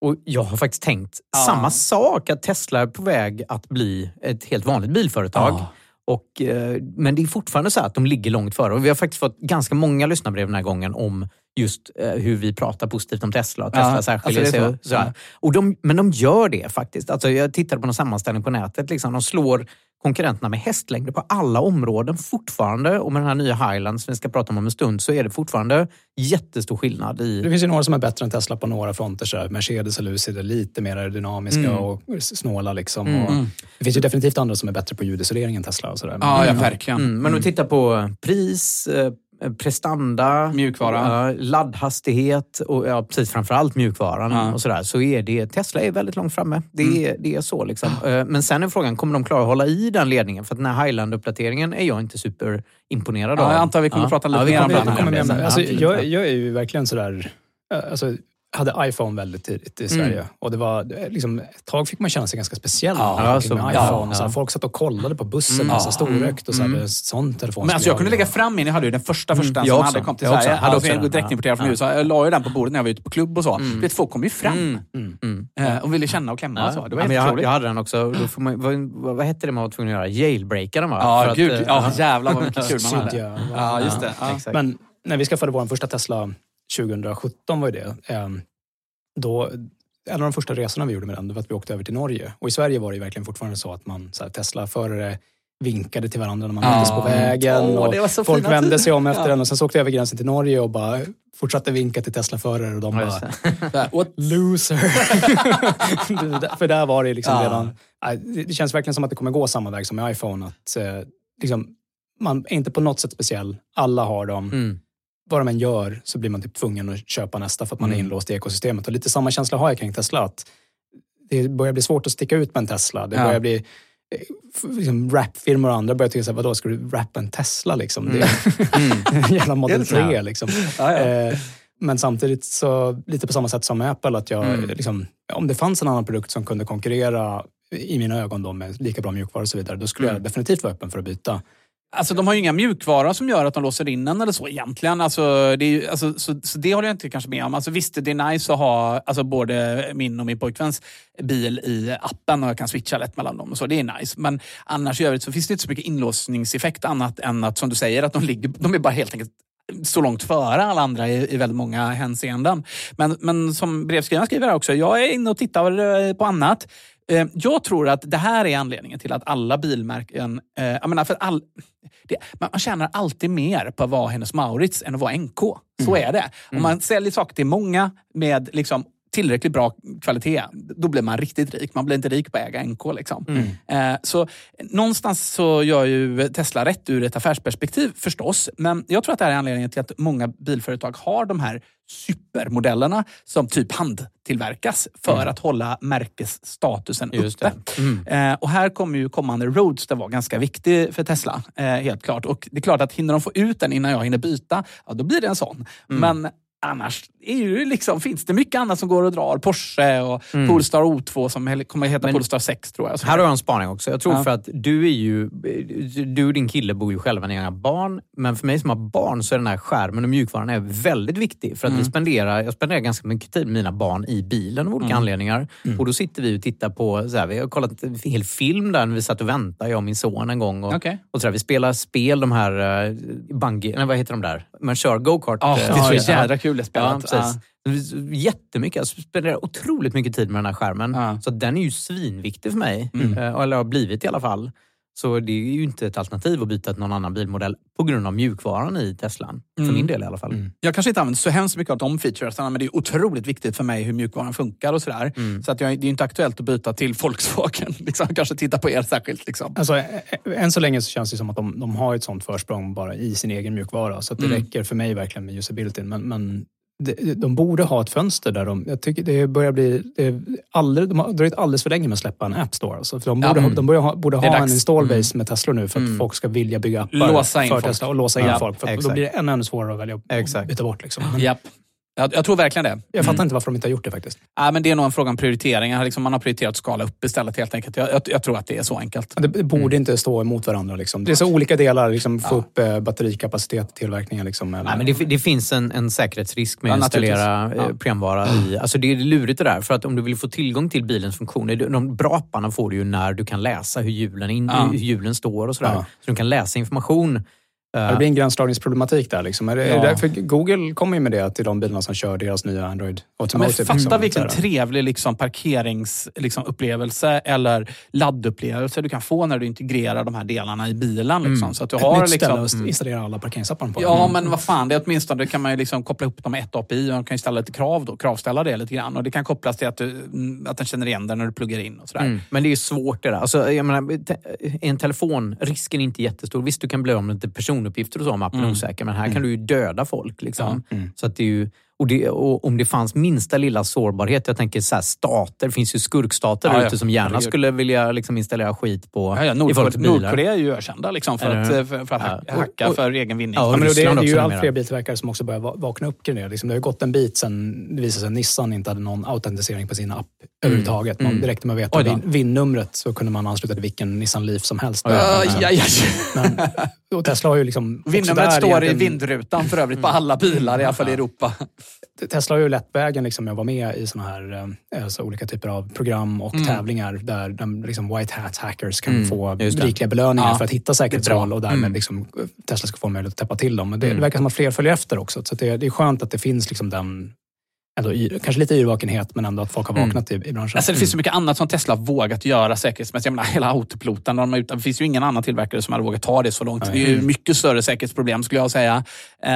Och jag har faktiskt tänkt Ja. samma sak, att Tesla är på väg att bli ett helt vanligt bilföretag. Ja. Och, eh, men det är fortfarande så att de ligger långt före. Och vi har faktiskt fått ganska många lyssnarbrev den här gången om just eh, hur vi pratar positivt om Tesla. Och Tesla Ja, särskiljer alltså det är sig. så. och sådär. Och de, men de gör det faktiskt. Alltså jag tittade på en sammanställning på nätet. Liksom, de slår konkurrenterna med hästlängder på alla områden fortfarande. Och med den här nya Highland som vi ska prata om om en stund så är det fortfarande jättestor skillnad i... Det finns ju några som är bättre än Tesla på några fronter. Så. Mercedes och Lucid är lite mer aerodynamiska Mm. och snåla. Liksom. Mm. Och det finns ju definitivt andra som är bättre på ljudisolering än Tesla. Och så där. Ja, ja verkligen. Mm, men om vi tittar på pris, eh, prestanda, Mjukvara. ja, laddhastighet och ja, precis, framförallt mjukvaran Ja. och sådär, så är det, Tesla är väldigt långt framme. Det Mm. är, det är så. Liksom. Eh, Men sen är frågan, kommer de klara att hålla i den ledningen? För att den här Highland-uppdateringen är jag inte superimponerad Ja, av. jag antar vi kommer prata lite vi mer om den men, alltså, ja, jag, jag är ju verkligen sådär... eh, Alltså, hade iPhone väldigt tidigt i Sverige. Och det var, liksom, ett tag fick man känna sig ganska speciell Ja, när man gick så- med ja, iPhone. Så här, ja. folk satt och kollade på bussen Mm. Ja. så storrökt och så Mm. sån telefon. Men alltså jag kunde lägga fram min, jag hade ju den första första Mm, som jag hade också. kommit till Jag också. Sverige. Hade Alltså, också jag den. direktimporterad från Ja. USA. Jag la ju den på bordet när jag var ute på klubb och så. Mm. Vet, folk kom ju fram Mm. Mm. eh, och ville känna och klämma och så. Det var Ja, helt jag, jag hade den också. Man, vad, vad hette det man var tvungen att göra? Jailbreaka den va? Ja, att, gud. eh, Ja, jävlar vad mycket kul man hade. Ja, just det. Ja. Men när vi skaffade vår första Tesla 2017 var ju det. ehm, Då, en av de första resorna vi gjorde med den var att vi åkte över till Norge. Och i Sverige var det verkligen fortfarande så att man så här, Tesla-förare vinkade till varandra när man Ja. möttes på vägen. Åh, och folk fina vände sig om efter Ja. den och sen så åkte vi över gränsen till Norge och bara fortsatte vinka till Tesla-förare och de Ja, bara what? loser. För där var det liksom Ja. redan... Det känns verkligen som att det kommer gå samma väg som med iPhone. Att eh, liksom, man är inte på något sätt speciell. Alla har dem. Mm. Vad de än gör så blir man typ tvungen att köpa nästa för att man är Mm. inlåst i ekosystemet. Och lite samma känsla har jag kring Tesla. Att det börjar bli svårt att sticka ut med en Tesla. Det Ja. börjar bli eh, liksom, rapfirmor och andra börjar tycka såhär, vadå, ska du rappa en Tesla liksom? Det är en jävla Model 3 liksom. Ja, ja. Eh, men samtidigt så, lite på samma sätt som med Apple, att jag, Mm. liksom, om det fanns en annan produkt som kunde konkurrera i mina ögon då, med lika bra mjukvara och så vidare, då skulle Mm. jag definitivt vara öppen för att byta. Alltså de har ju inga mjukvara som gör att de låser in en eller så egentligen. Alltså, det är ju, alltså, så, så det håller jag inte kanske med om. Alltså, visst, det är nice att ha alltså, både min och min pojkväns bil i appen och jag kan switcha lätt mellan dem. och Så det är nice. Men annars i övrigt så finns det inte så mycket inlåsningseffekt annat än att, som du säger, att de, ligger, de är bara helt enkelt så långt före alla andra i, i väldigt många hänseenden. Men, men som brevskrivaren skriver här också, jag är inne och tittar eh, på annat. Eh, jag tror att det här är anledningen till att alla bilmärken... Eh, jag menar, för all, det, man, tjänar alltid mer på att vara Hennes Mauritz än att vara NK. Så är det. Om man säljer saker till många med liksom, tillräckligt bra kvalitet, då blir man riktigt rik. Man blir inte rik på att äga NK. Liksom. Eh, så någonstans så gör ju Tesla rätt ur ett affärsperspektiv förstås. Men jag tror att det här är anledningen till att många bilföretag har de här supermodellerna som typ handtillverkas för att hålla märkesstatusen Just uppe. Mm. Eh, och här kommer ju kommande Roadster vara ganska viktig för Tesla. Eh, helt klart. Och det är klart att hinner de få ut den innan jag hinner byta, ja, då blir det en sån. Mm. Men annars är ju liksom, finns det mycket annat som går och drar. Porsche och Polestar O2 som kommer att heta Mm. Men- Polestar 6 tror jag. Här har jag en spaning också. Jag tror Ja. för att du är ju... Du och din kille bor ju själva jag har barn. Men för mig som har barn så är den här skärmen och mjukvaran är väldigt viktig. För att Mm. vi spenderar, jag spenderar ganska mycket tid med mina barn i bilen av olika Mm. anledningar. Och då sitter vi och tittar på... Så här, vi har kollat en hel film där när vi satt och väntade, jag och min son en gång. Och, Okej. och så där, vi spelar spel, de här... Uh, bungee, nej, vad heter de där? Man kör go-kart. Eh, det är så jädra kul det spelet. Ja, precis. Jättemycket. Jag spenderar otroligt mycket tid med den här skärmen. Ja. Mm. Så den är ju svinviktig för mig. Eh, Eller har blivit i alla fall. Så det är ju inte ett alternativ att byta till någon annan bilmodell på grund av mjukvaran i Teslan. För Mm. min del i alla fall. Jag kanske inte använder så hemskt mycket av de featuresarna, men det är otroligt viktigt för mig hur mjukvaran funkar och sådär. Mm. Så att jag, det är inte aktuellt att byta till Volkswagen. Liksom, kanske titta på er särskilt. Liksom. Alltså, ä- ä- än så länge så känns det som att de, de har ett sånt försprång bara i sin egen mjukvara. Så att det Mm. räcker för mig verkligen med usabilityn. Men, men de, de borde ha ett fönster där de... Jag tycker det börjar bli... Det är alldeles, de har dröjt alldeles för länge med att släppa en App Store. Alltså, för de Ja, borde, ha, mm. de borde ha, borde ha en install base med Tesla nu för att Mm. folk ska vilja bygga appar Låsa in för folk. Tesla och låsa in Ja, folk. För då blir det ännu, ännu svårare att välja att byta bort. Liksom. Men Japp. Jag, jag tror verkligen det. Jag fattar inte varför de inte har gjort det faktiskt. Ja, men det är nog en fråga om prioriteringar. Liksom man har prioriterat att skala upp istället helt enkelt. Jag, jag, jag tror att det är så enkelt. Det, det borde inte stå emot varandra. Liksom. Det är så olika delar. Liksom, få upp eh, batterikapacitet i tillverkningen. Liksom, eller- Nej, men det, det finns en, en säkerhetsrisk med Ja, att installera naturligtvis. eh, programvara i... Alltså det är lurigt det där. För att om du vill få tillgång till bilens funktioner, de- de bra apparna får du ju när du kan läsa hur hjulen, in, Ja. hur hjulen står och sådär. Ja. Så du kan läsa information. Eh, Ja, Det blir en gränsdragningsproblematik där. Liksom. Är det, är Ja. det därför Google kommer ju med det till de bilarna som kör deras nya Android Ja, Automotive. men fatta liksom. vilken trevlig liksom, parkeringsupplevelse liksom, eller laddupplevelse du kan få när du integrerar de här delarna i bilen. Liksom. Så att du Ett har, nytt ställe liksom, att installera alla parkeringsapparna på. Ja, men vad fan. Det är åtminstone kan man ju liksom koppla ihop dem med ett API och man kan ju ställa lite krav då, kravställa det lite grann. Och det kan kopplas till att, du, mm, att den känner igen den när du pluggar in och sådär. Mm. Men det är ju svårt det där. Alltså, jag menar, en telefon, risken är inte jättestor. Visst, du kan bli av med lite personuppgifter och så om appen är Mm. osäker, men här kan du ju döda folk. Liksom. Mm. Så att det är ju, och, det, och om det fanns minsta lilla sårbarhet, jag tänker så här, stater, det finns ju skurkstater Ja, där ja. ute som gärna skulle vilja liksom installera skit på Ja, ja, i Nordkorea. Nordkorea är ju ökända liksom, för, att, hur? för, för att Ja. ha- hacka Och- för egen vinning. Ja, Ja, men det, det är ju allt fler biltillverkare som också börjar va- vakna upp kring det. Liksom, det har ju gått en bit sen det visade sig att Nissan inte hade någon autentisering på sin app överhuvudtaget. Man, Mm. direkt när man vet vin, VIN-numret så kunde man ansluta till vilken Nissan Leaf som helst. Ja, Men-. Men, och Tesla har ju liksom... Vinnumret står i vindrutan för övrigt på alla bilar, i alla fall i Europa. Tesla har ju lätt vägen liksom med att vara med i såna här eh, alltså olika typer av program och Mm. tävlingar där de, liksom white hat hackers kan Mm, få rikliga belöningar Ja, för att hitta säkerhetshål och därmed Mm. liksom, Tesla ska få möjlighet att täppa till dem. Och det, Mm. det verkar som att fler följer efter också. Så det, det är skönt att det finns liksom den, ändå, kanske lite yrvakenhet, men ändå att folk har Mm. vaknat i, i branschen. Alltså, det finns så mycket annat som Tesla har vågat göra säkerhetsmässigt. Jag menar, hela autopiloten, de ut- det finns ju ingen annan tillverkare som hade vågat ta det så långt. Det är ju mycket större säkerhetsproblem skulle jag säga. Eh,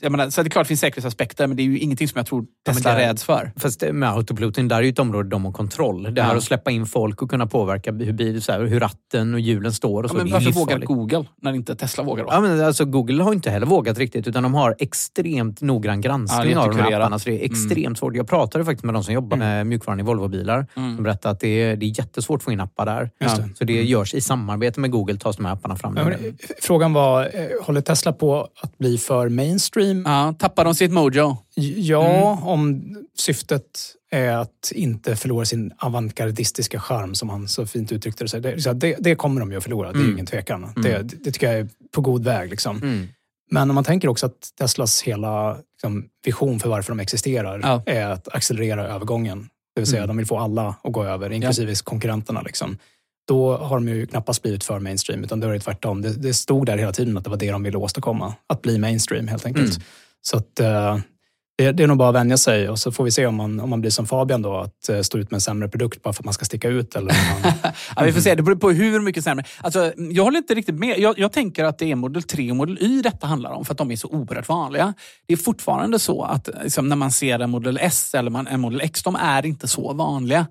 jag menar, så det är klart det finns säkerhetsaspekter, men det är ju ingenting som jag tror men Tesla det- räds för. Fast med autopiloten, där är ju ett område de har kontroll. Det här Ja. att släppa in folk och kunna påverka hur, bil, så här, hur ratten och hjulen står och Ja, så. men det är varför vågar. Google när inte Tesla vågar? Då? Ja, men alltså, Google har inte heller vågat riktigt utan de har extremt noggrann Ja, granskning är av de här apparna. Så det är extremt svårt. Jag pratade faktiskt med de som jobbar med mjukvaran i Volvobilar. Mm. De berättade att det är, det är jättesvårt att få in appar där. Det. Så det görs i samarbete med Google tas de här apparna fram. Ja, men, eh, frågan var, eh, håller Tesla på att bli för mainstream? Ja, tappar de sitt mojo? Ja, Mm. om syftet är att inte förlora sin avantgardistiska charm, som han så fint uttryckte det. Det, det, det kommer de ju att förlora, det är Mm. ingen tvekan. Det, det tycker jag är på god väg. Liksom. Men om man tänker också att Teslas hela liksom, vision för varför de existerar Ja. är att accelerera övergången. Det vill säga, Mm. de vill få alla att gå över, inklusive konkurrenterna. Liksom. Då har de ju knappast blivit för mainstream, utan då är det tvärtom. Det, det stod där hela tiden att det var det de ville åstadkomma. Att bli mainstream helt enkelt. Mm. Så att, eh, det, det är nog bara att vänja sig och så får vi se om man, om man blir som Fabian då, att eh, stå ut med en sämre produkt bara för att man ska sticka ut. Eller man... Ja, vi får se, det beror på hur mycket sämre. Alltså, jag håller inte riktigt med. Jag, jag tänker att det är Model 3 och Model Y detta handlar om, för att de är så oerhört vanliga. Det är fortfarande så att liksom, när man ser en Model S eller man, en Model X, de är inte så vanliga.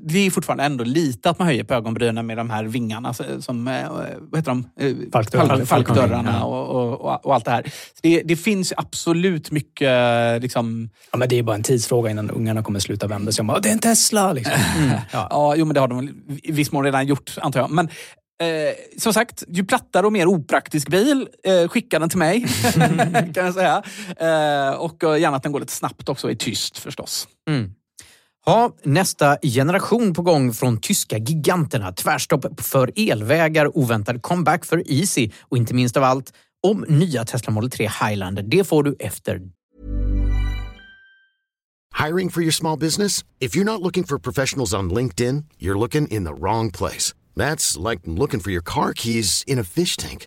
Det är fortfarande ändå lite att man höjer på ögonbrynen med de här vingarna som, eh, vad heter de? Eh, Falkdörrar. Falk- Falkdörrarna Ja. och, och, och, allt det här. Det, det finns absolut mycket liksom, Ja, men det är bara en tidsfråga innan ungarna kommer sluta vända sig om att det är en Tesla. Liksom. Ja. jo, men det har de i viss mån redan gjort, antar jag. Men eh, som sagt, ju plattare och mer opraktisk bil, eh, skicka den till mig. kan jag säga. Eh, och eh, gärna att den går lite snabbt också, är tyst förstås. Mm. Ja, nästa generation på gång från tyska giganterna. Tvärstopp för elvägar, oväntad comeback för Easy och inte minst av allt om nya Tesla Model 3 Highlander. Det får du efter Hiring for your small business? If you're not looking for professionals on LinkedIn, you're looking in the wrong place. That's like looking for your car keys in a fish tank.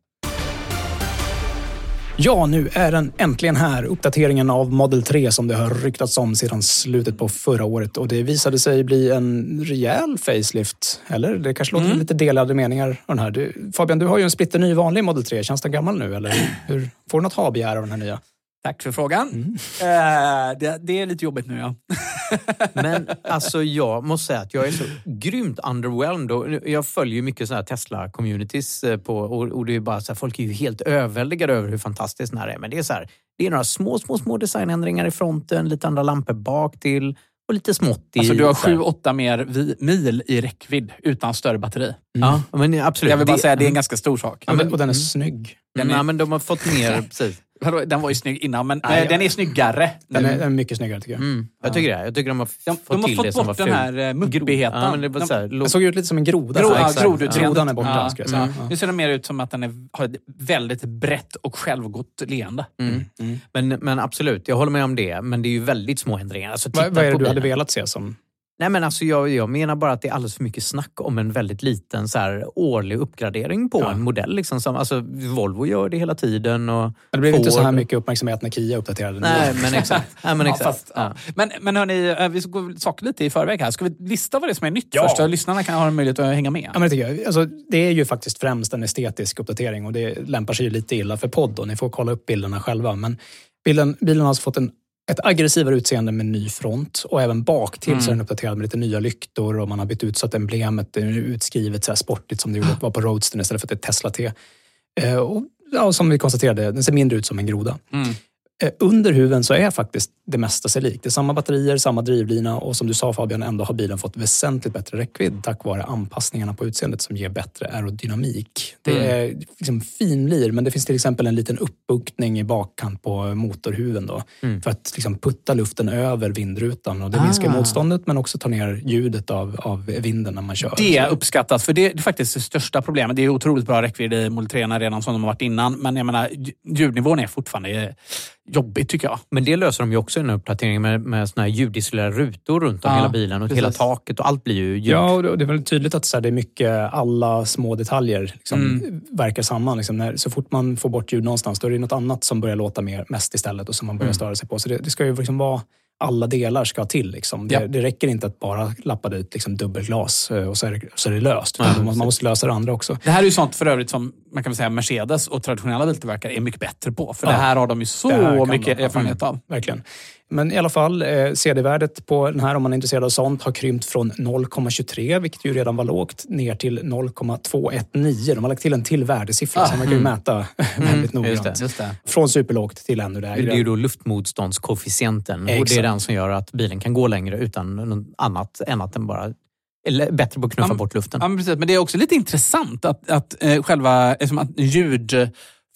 Ja, nu är den äntligen här. Uppdateringen av Model 3 som det har ryktats om sedan slutet på förra året. Och det visade sig bli en rejäl facelift. Eller? Det kanske låter lite delade meningar den här. Du, Fabian, du har ju en splitter ny vanlig Model 3. Känns den gammal nu? Eller hur? Får du något ha-begär av den här nya? Tack för frågan. Eh, det, det är lite jobbigt nu, ja. Men alltså jag måste säga att jag är så grymt underwhelmed. Och jag följer ju mycket Tesla-communities eh, på och, och det är bara så här, folk är ju helt överväldigade över hur fantastiskt den här är. Men det är så här, det är några små, små, små designändringar i fronten, lite andra lampor bak till och lite smått i... Alltså, du har så här- sju, åtta mer vi, mil i räckvidd utan större batteri. Ja, men absolut. Jag vill bara Det- säga, det är en ganska stor sak. Ja, men, och den är snygg. Den är, ja, men de har fått mer... Precis. Den var ju snygg innan, men Nej, den är snyggare. Den är, den är mycket snyggare tycker jag. Mm, jag tycker det. Jag tycker de har De, fått de har till det fått som var bort den här eh, muppigheten. Ja, men det var De- så här, Den såg ut lite som en groda. Gro, ja. Grodan är borta, Ja, skulle jag säga. ja. Nu ser det mer ut som att den är, har ett väldigt brett och självgott leende. Mm. Men, men absolut, jag håller med om det. Men det är ju väldigt små ändringar. Alltså, titta Vad, vad är det du hade bilen. velat se som... Nej, men alltså, jag, jag menar bara att det är alldeles för mycket snack om en väldigt liten så här, årlig uppgradering på Ja. en modell. Liksom, som, alltså, Volvo gör det hela tiden. Och Det blev inte så Ford. här mycket uppmärksamhet när Kia uppdaterade. Nej, men exakt. Nej, men Ja, exakt. fast, ja. Men, men hörni, eh, vi ska gå saker lite i förväg här. Ska vi lista vad det är som är nytt Ja. först? Så lyssnarna kan ha en möjlighet att hänga med. Ja, men det, tycker jag. Alltså, det är ju faktiskt främst en estetisk uppdatering och det lämpar sig ju lite illa för podd och ni får kolla upp bilderna själva. Men bilen, bilen har alltså fått en, ett aggressivare utseende med ny front och även bak till så är den uppdaterad med lite nya lyktor och man har bytt ut så att emblemet är utskrivet så här sportigt som det gjorde- var på Roadster istället för att det är Tesla T. Eh, och, ja, och som vi konstaterade, den ser mindre ut som en groda. Eh, Under huven så är faktiskt det mesta sig likt. Det är samma batterier, samma drivlina och som du sa Fabian, ändå har bilen fått väsentligt bättre räckvidd tack vare anpassningarna på utseendet som ger bättre aerodynamik. Det Mm. är liksom finlir, men det finns till exempel en liten uppbuktning i bakkant på motorhuven då, Mm. för att liksom putta luften över vindrutan. Och det minskar Ah. motståndet men också tar ner ljudet av, av vinden när man kör. Det uppskattas, för det är faktiskt det största problemet. Det är otroligt bra räckvidd i Model 3 redan som de har varit innan. Men jag menar, lj- ljudnivån är fortfarande eh, jobbigt tycker jag. Men det löser de ju också i den här uppdateringen med, med såna här ljudisolerade rutor runt om Ja, hela bilen och precis. hela taket och allt blir ju ljud. Ja, och det är väl tydligt att så här, det är mycket alla små detaljer liksom, Mm. verkar samman. Liksom, när, så fort man får bort ljud någonstans, då är det något annat som börjar låta mer, mest istället och som man börjar Mm. störa sig på. Så det, det ska ju liksom vara alla delar ska till. Liksom. Det, Ja. det räcker inte att bara lappa dit liksom, dubbelglas eh, och så är det, så är det löst. Nej, man, man måste lösa det andra också. Det här är ju sånt för övrigt som man kan säga Mercedes och traditionella biltillverkare är mycket bättre på. För Ja. det här har de ju så mycket de. erfarenhet av. Verkligen. Men i alla fall, eh, CD-värdet på den här, om man är intresserad av sånt, har krympt från 0,23, vilket ju redan var lågt, ner till 0,219. De har lagt till en till värdesiffra, Ah, så man kan ju mm. mäta väldigt noggrant. just det, just det. Från superlågt till ännu Det lägre. är ju då luftmotståndskoefficienten och det är Exakt. den som gör att bilen kan gå längre utan något annat än att den bara är bättre på att knuffa Ja, bort luften. Ja, men, precis. men det är också lite intressant att, att eh, själva liksom att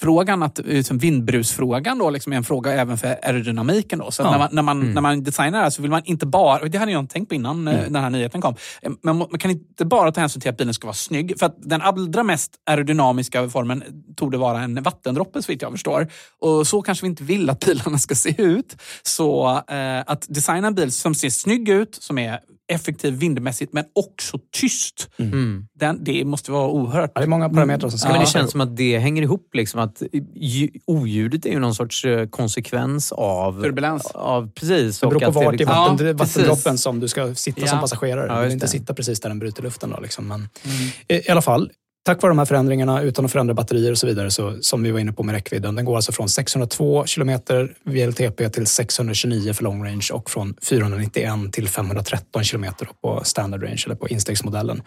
ljudfrågan, att, liksom vindbrusfrågan då, liksom är en fråga även för aerodynamiken. Då. Så Ja. när, man, när, man, Mm. när man designar det här så vill man inte bara, det hade jag inte tänkt på innan eh, den här nyheten kom, Eh, man, må- man kan inte bara ta hänsyn till att bilen ska vara snygg. För att den allra mest aerodynamiska formen tog det vara en vattendroppe så vitt jag förstår. Och så kanske vi inte vill att bilarna ska se ut. Så eh, att designa en bil som ser snygg ut, som är effektiv vindmässigt men också tyst. Mm. Den, det måste vara oerhört. Ja, det är många parametrar som ska Ja, men det känns som att det hänger ihop. Liksom, att ju- oljudet är ju någon sorts eh, konsekvens av... Turbulens. Av, precis. Det beror på vart i liksom- vatten, Ja, vattendroppen som du ska sitta Ja. som passagerare. Ja, du vill inte sitta precis där den bryter luften. Då, liksom. Men, Mm. I alla fall, tack vare de här förändringarna, utan att förändra batterier och så vidare, så, som vi var inne på med räckvidden, den går alltså från 602 kilometer VLTP till 629 för long range och från 491 till 513 kilometer på standard range eller på instegsmodellen.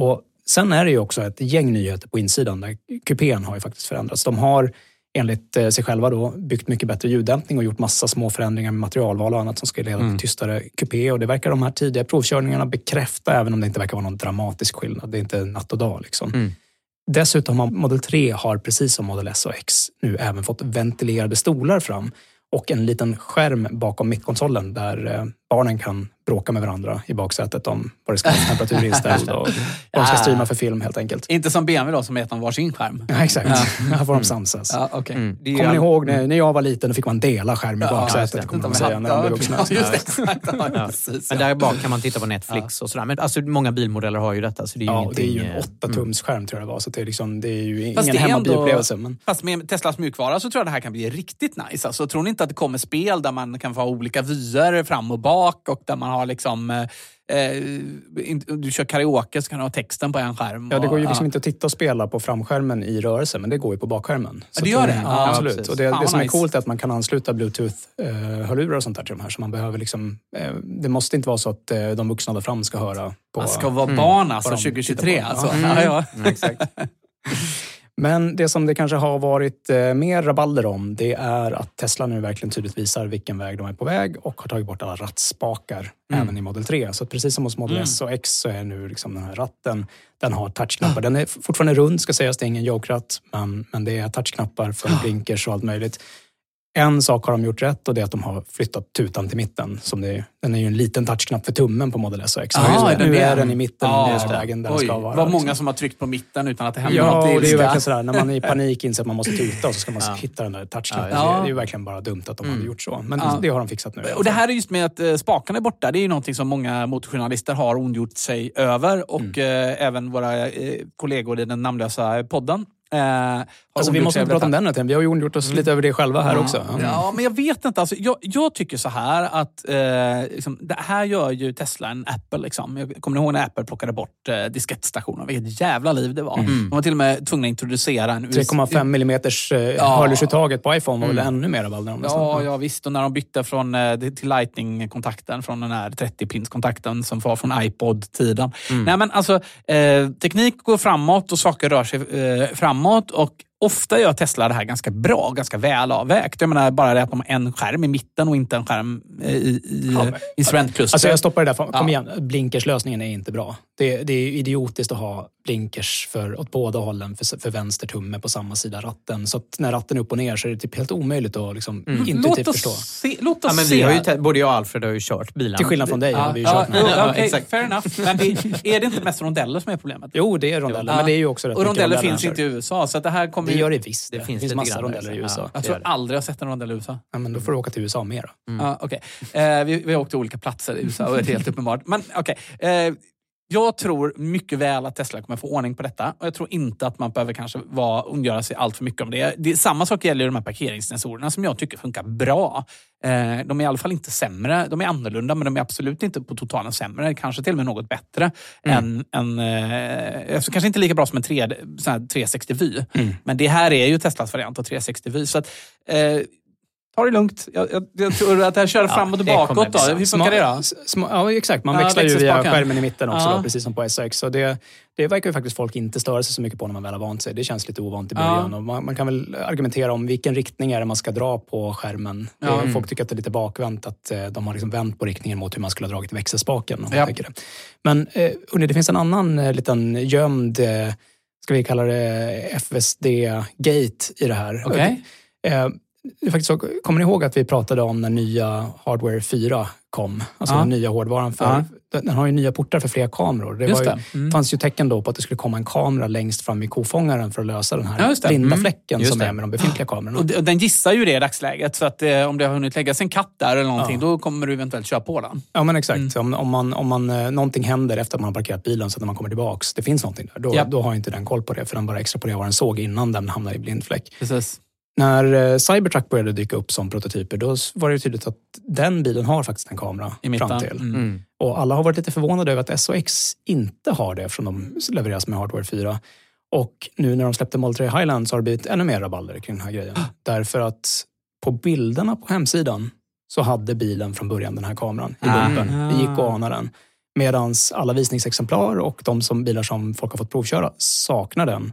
Och sen är det ju också ett gäng nyheter på insidan. Där kupén har ju faktiskt förändrats. De har enligt eh, sig själva då byggt mycket bättre ljuddämpning och gjort massa små förändringar med materialval och annat som ska leda Mm. till tystare kupé. Och det verkar de här tidiga provkörningarna bekräfta, även om det inte verkar vara någon dramatisk skillnad. Det är inte natt och dag. Liksom. Mm. Dessutom har Model 3, har, precis som Model S och X, nu även fått ventilerade stolar fram och en liten skärm bakom mittkonsolen där eh, barnen kan bråka med varandra i baksätet om vad det ska vara temperatur inställd och vad de ska Ja. streama för film helt enkelt. Inte som BMW då, som är att de varsin skärm. Ja, exakt. Ja. Här får de samsas. Ja, okay. Mm. Kommer ni all- ihåg när, när jag var liten då fick man dela skärm i Ja, baksätet, det. kommer de säga när de ja, vuxna. ja. Ja, Ja. Men ja. där bak kan man titta på Netflix och sådär. Men alltså, många bilmodeller har ju detta. Så det är ju Ja, det är ju en eh, 8 tums skärm tror jag det var, så det är, liksom, det är ju Fast ingen det är hemmabiupplevelse. Men... Fast med Teslas mjukvara så tror jag det här kan bli riktigt nice. Alltså, tror ni inte att det kommer spel där man kan få ha olika vyer fram och bak och där man har liksom... Eh, eh, du kör karaoke så kan du ha texten på en skärm. Ja, det går ju liksom ja. inte att titta och spela på framskärmen i rörelse, men det går ju på bakskärmen. Ja, det gör det? Ja, absolut. precis. och det, det som är nice. coolt är att man kan ansluta bluetooth-hörlurar och sånt där till de här. Så man behöver liksom, eh, det måste inte vara så att de vuxna där fram ska höra på... Man ska vara Mm. barn alltså, Vad de 2023. tittar på. Alltså. Ja, ja. Mm, exakt. Men det som det kanske har varit eh, mer rabalder om, det är att Tesla nu verkligen tydligt visar vilken väg de är på väg och har tagit bort alla rattspakar Mm. även i Model 3. Så precis som hos Model S och X så är nu liksom den här ratten, den har touchknappar. Den är fortfarande rund ska sägas, det är ingen joke-ratt, men, men det är touchknappar för blinkers och allt möjligt. En sak har de gjort rätt och det är att de har flyttat tutan till mitten. Som det är, den är ju en liten touchknapp för tummen på Model S och X. Ah, den nu det? är den i mitten Ja, och just är det. vägen där den ska vara. vad många liksom. som har tryckt på mitten utan att det händer Ja, något. och det är ju verkligen sådär, när man är i panik inser att man måste tuta och så ska man Ja. hitta den där touchknappen. Ja, Det är ju verkligen bara dumt att de hade gjort så. Men Ja. det har de fixat nu. Och det här är just med att eh, spakarna är borta. Det är ju någonting som många motorjournalister har ondgjort sig över och Mm. eh, även våra eh, kollegor i den namnlösa podden. Eh, Alltså, vi måste inte prata om den här. Vi har ju ondgjort oss lite över det själva här också. Ja. Ja, men jag vet inte. Alltså, jag, jag tycker så här att eh, liksom, det här gör ju Tesla en Apple. Liksom. Jag kommer ihåg när Apple plockade bort eh, diskettstationen? Vilket jävla liv det var. De var till och med tvungna att introducera en 3,5 mm eh, Ja. hörlursuttaget på iPhone var väl ännu mer nästan. Ja, ja, visst. Och när de bytte från, eh, till Lightning-kontakten, från den här 30-pins-kontakten som var från iPod-tiden. Nej, men alltså, eh, teknik går framåt och saker rör sig eh, framåt. Och Ofta gör Tesla det här ganska bra, ganska väl avvägt. Jag menar bara det att de har en skärm i mitten och inte en skärm eh, i, i Ja, men- instrumentkluster. Alltså jag stoppar det där. Kom Ja. igen, blinkerslösningen är inte bra. Det, det är idiotiskt att ha blinkers för, åt båda hållen för, för vänster tumme på samma sida ratten. Så att när ratten är upp och ner så är det typ helt omöjligt att liksom intuitivt låt oss förstå. se. Låt oss Ja, men se. vi har ju, te- både jag och Alfred har ju kört bilen. Till skillnad från dig har vi ju ja, kört jo, Ja, okej, exakt. fair enough. Men det, är det inte mest rondeller som är problemet? Jo, det är rondeller, Ja. men det är ju också rätt Och rondeller finns inte i USA, så att det här kommer Det ju- gör det visst. Det Det, finns finns massa rondeller i USA. ja. Jag tror aldrig jag har sett en rondell i USA. Ja, men då får du åka till USA mer. då. Ja, okej. eh, vi, vi har åkt till olika platser i USA och det är helt uppenbart. Men okej. Eh, jag tror mycket väl att Tesla kommer få ordning på detta och jag tror inte att man behöver kanske vara, sig allt för mycket om det. det. Samma sak gäller de här parkeringssensorerna som jag tycker funkar bra. Eh, de är i alla fall inte sämre. De är annorlunda men de är absolut inte på totalen sämre. Kanske till och med något bättre. än, än, eh, alltså kanske inte lika bra som en 3, sån här 360 Vy. Men det här är ju Teslas variant av 360 Vy. Så att, eh, Ta det lugnt. Jag, jag, jag tror att det här kör fram och tillbaka. Då. Hur funkar det då? Sma- ja, exakt. Man Ja, växlar ju via skärmen i mitten också, Ja. då, precis som på SX. Så det, det verkar ju faktiskt folk inte störa sig så mycket på när man väl har vant sig. Det känns lite ovant i Ja. början. Och man, man kan väl argumentera om vilken riktning är det man ska dra på skärmen. Ja. Mm. Folk tycker att det är lite bakvänt, att eh, de har liksom vänt på riktningen mot hur man skulle ha dragit växelspaken. Ja. det. Men eh, det finns en annan eh, liten gömd, eh, ska vi kalla det FSD-gate i det här. Okej. Eh, faktiskt så, kommer ni ihåg att vi pratade om när nya Hardware 4 kom? Alltså Ja. den nya hårdvaran. För, Ja. Den har ju nya portar för fler kameror. Det ju, det. Mm. fanns ju tecken då på att det skulle komma en kamera längst fram i kofångaren för att lösa den Ja, här det. blinda Mm. fläcken Just som det. är med de befintliga kamerorna. Och de- och den gissar ju det i dagsläget. Så att, eh, om det har hunnit läggas en katt där eller någonting, Ja. då kommer du eventuellt köra på den. Ja men exakt. Mm. Om, om, man, om man, eh, någonting händer efter att man har parkerat bilen så att när man kommer tillbaks, det finns någonting där. Då, Ja. då har inte den koll på det för den bara extrapolerar vad den såg innan den hamnar i blindfläck. Precis. När eh, Cybertruck började dyka upp som prototyper, då var det tydligt att den bilen har faktiskt en kamera I mitten. fram till. Mm. Och alla har varit lite förvånade över att SOX inte har det eftersom de levereras med Hardware 4. Och nu när de släppte Model 3 Highland så har det blivit ännu mer rabalder kring den här grejen. Därför att på bilderna på hemsidan så hade bilen från början den här kameran i Ah. bumpen. Det gick att ana den. Medan alla visningsexemplar och de som bilar som folk har fått provköra saknar den.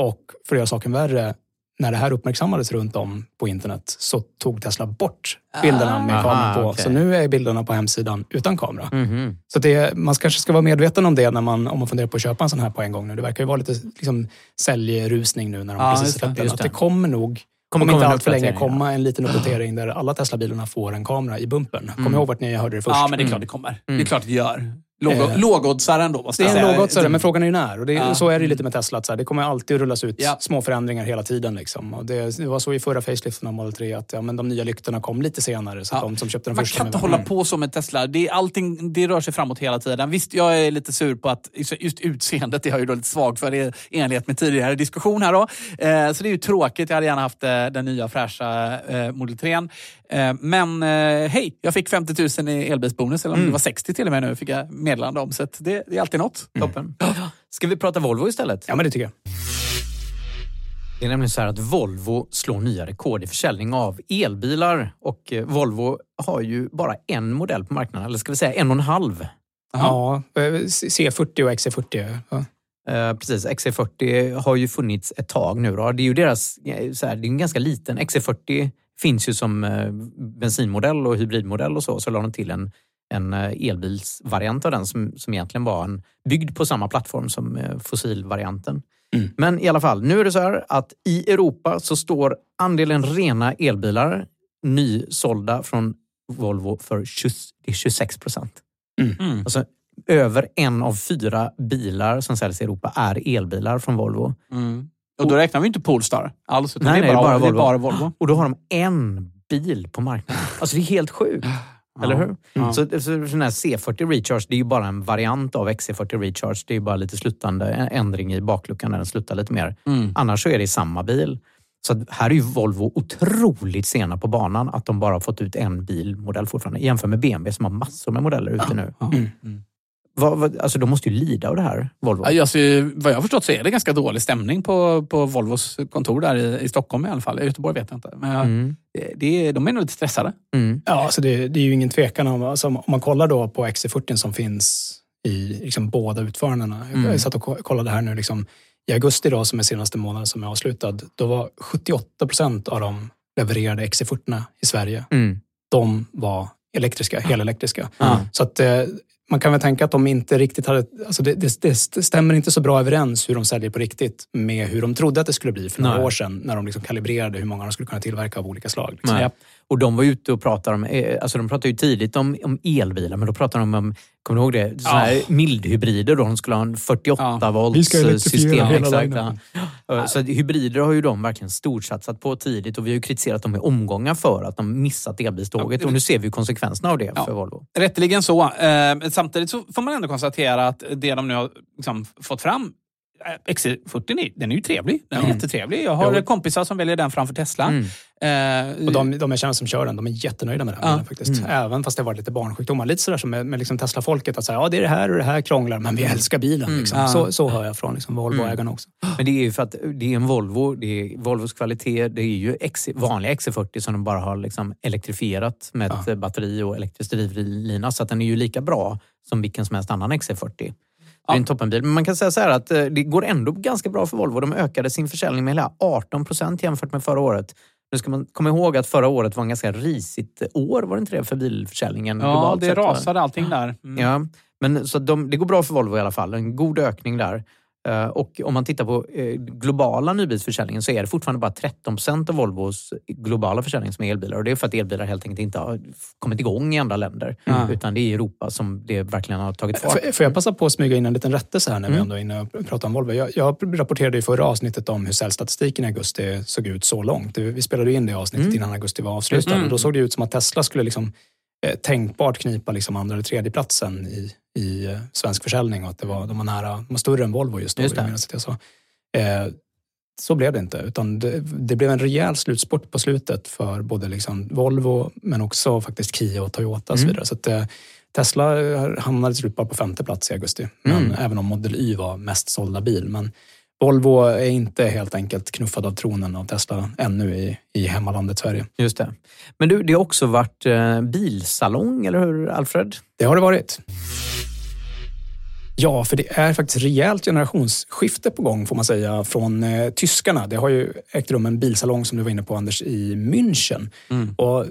Och för att göra saken värre, när det här uppmärksammades runt om på internet så tog Tesla bort bilderna med Aha, kameran på. okej. Så nu är bilderna på hemsidan utan kamera. Mhm. Så det, man kanske ska vara medveten om det när man, om man funderar på att köpa en sån här på en gång. nu. Det verkar ju vara lite liksom, säljrusning nu när de Ja, precis just det, släppt den. Att det. kommer nog, Kommer om inte allt för länge, komma en liten uppdatering där alla Tesla-bilarna får en kamera i bumpen. Kom Mm. ihåg vart ni hörde det först. Ja, men det är klart det kommer. Det är klart det gör. Låg, Eh. Lågoddsare ändå, måste Det är jag en säga. lågoddsare, men frågan är ju när. Och det, Ja. Så är det lite med Tesla. Så här, det kommer alltid att rullas ut Ja. små förändringar hela tiden. Liksom. Och det, det var så i förra faceliften av Model 3 att ja, men de nya lyktorna kom lite senare. Så Ja. de som köpte den Man första... kan inte hålla på så med Tesla. Det, allting, det rör sig framåt hela tiden. Visst, jag är lite sur på att just utseendet är jag ju då lite svag för i enlighet med tidigare diskussion här. Då. Eh, så det är ju tråkigt. Jag hade gärna haft eh, den nya fräscha eh, Model 3. Eh, men eh, hej, jag fick 50 000 i elbilsbonus. Eller om det var 60 till och med nu fick jag meddelande om. Så det, det är alltid något. Toppen. Ska vi prata Volvo istället? Ja, men det tycker jag. Det är nämligen så här att Volvo slår nya rekord i försäljning av elbilar. Och eh, Volvo har ju bara en modell på marknaden, eller ska vi säga en och en halv. Ja, eh, C40 och XC40. Ja. Eh, precis, XC40 har ju funnits ett tag nu. Då. Det är ju deras, så här, det är en ganska liten. XC40 finns ju som eh, bensinmodell och hybridmodell och så. Så la de till en, en eh, elbilsvariant av den som, som egentligen var en, byggd på samma plattform som eh, fossilvarianten. Mm. Men i alla fall, nu är det så här att i Europa så står andelen rena elbilar nysålda från Volvo för 20, det är 26 procent. Mm. Alltså, över en av fyra bilar som säljs i Europa är elbilar från Volvo. Mm. Och då räknar vi inte Polestar alls. Utan Nej, det, är nej, bara, det är bara Volvo. Volvo. Och då har de en bil på marknaden. Alltså det är helt sjukt. Eller hur? Ja. Så, så den här C40 Recharge, det är ju bara en variant av XC40 Recharge. Det är bara lite sluttande ändring i bakluckan när den sluttar lite mer. Mm. Annars så är det i samma bil. Så här är ju Volvo otroligt sena på banan att de bara har fått ut en bilmodell fortfarande. Jämför med BMW som har massor med modeller ute nu. Mm. Vad, vad, alltså de måste ju lida av det här, Volvo. Alltså, vad jag har förstått så är det ganska dålig stämning på, på Volvos kontor där i, i Stockholm i alla fall. I Göteborg vet jag inte. Men Mm. det, det, är- de är nog lite stressade. Mm. Ja, alltså det, det är ju ingen tvekan om, alltså om man kollar då på XC40 som finns i liksom båda utförandena. Mm. Jag satt och ko- kollade här nu liksom, i augusti då, som är senaste månaden som är avslutad. Då var 78 procent av de levererade XC40 i Sverige, Mm. de var elektriska, helelektriska. Ja. Så att eh, man kan väl tänka att de inte riktigt hade... Alltså det, det, det stämmer inte så bra överens hur de säljer på riktigt med hur de trodde att det skulle bli för några Nej. år sedan när de liksom kalibrerade hur många de skulle kunna tillverka av olika slag. Liksom. Och de var ute och pratade om, eh, alltså de pratade ju tidigt om, om elbilar, men då pratade de om, kommer du ihåg det? Såna här mildhybrider då, de skulle ha en 48 Vi volts elektrifiera system. Exakt, ja. Så hybrider har ju de verkligen storsatsat på tidigt och vi har ju kritiserat dem i omgångar för att de missat elbilståget och nu ser vi konsekvenserna av det för Volvo. Rätteligen så. Eh, samtidigt så får man ändå konstatera att det de nu har liksom fått fram Eh, XC40 är- den är ju trevlig. Den är Ja. jättetrevlig. Jag har Jo. kompisar som väljer den framför Tesla. Mm. Eh, Och de, de jag känner som kör den, de är jättenöjda med den. Bilen faktiskt. Mm. Även fast det varit lite barnsjukdomar. Lite sådär som med, med liksom Tesla-folket. Att säga, ja, det är det här och det här krånglar, men vi älskar bilen. Mm. Liksom. Ja. Så, så hör jag från liksom, Volvo-ägarna också. Men det är ju för att det är en Volvo, det är Volvos kvalitet, det är ju X, vanliga XC40 som de bara har liksom elektrifierat med ett batteri och elektrisk drivlina. Så att den är ju lika bra som vilken som helst annan XC40. Det är en toppenbil. Men man kan säga så här att eh, det går ändå ganska bra för Volvo. De ökade sin försäljning med hela 18 procent jämfört med förra året. Nu ska man komma ihåg att förra året var en ganska risigt år, var det inte det, för bilförsäljningen? ja, det rasade allting där. Mm. Ja, men så de, det går bra för Volvo i alla fall. En god ökning där. Eh, Och om man tittar på eh, globala nybilsförsäljningen så är det fortfarande bara 13 procent av Volvos globala försäljning som är elbilar. Och det är för att elbilar helt enkelt inte har kommit igång i andra länder. Mm. Utan det är i Europa som det verkligen har tagit fart. Får, får jag passa på att smyga in en liten rättelse här när vi Mm. ändå är inne och pratar om Volvo? Jag, jag rapporterade i förra avsnittet om hur säljstatistiken i augusti såg ut så långt. Vi spelade in det avsnittet Mm. innan augusti var avslutad. Mm. Och då såg det ut som att Tesla skulle liksom, eh, tänkbart knipa liksom andra eller tredje platsen i, i eh, svensk försäljning och att det var, de var nära, de var större än Volvo just då. Just det. Jag sa. Eh, så blev det inte, utan det, det blev en rejäl slutspurt på slutet för både liksom Volvo men också faktiskt Kia och Toyota och så Mm. vidare. Så att, eh, Tesla hamnade till slut bara på femte plats i augusti. Men Mm. även om Model Y var mest sålda bil. Men Volvo är inte helt enkelt knuffad av tronen av Tesla ännu i, i hemmalandet Sverige. Just det. Men du, det har också varit eh, bilsalong, eller hur Alfred? Det har det varit. Ja, för det är faktiskt rejält generationsskifte på gång får man säga från eh, tyskarna. Det har ju ägt rum en bilsalong som du var inne på Anders i München. Och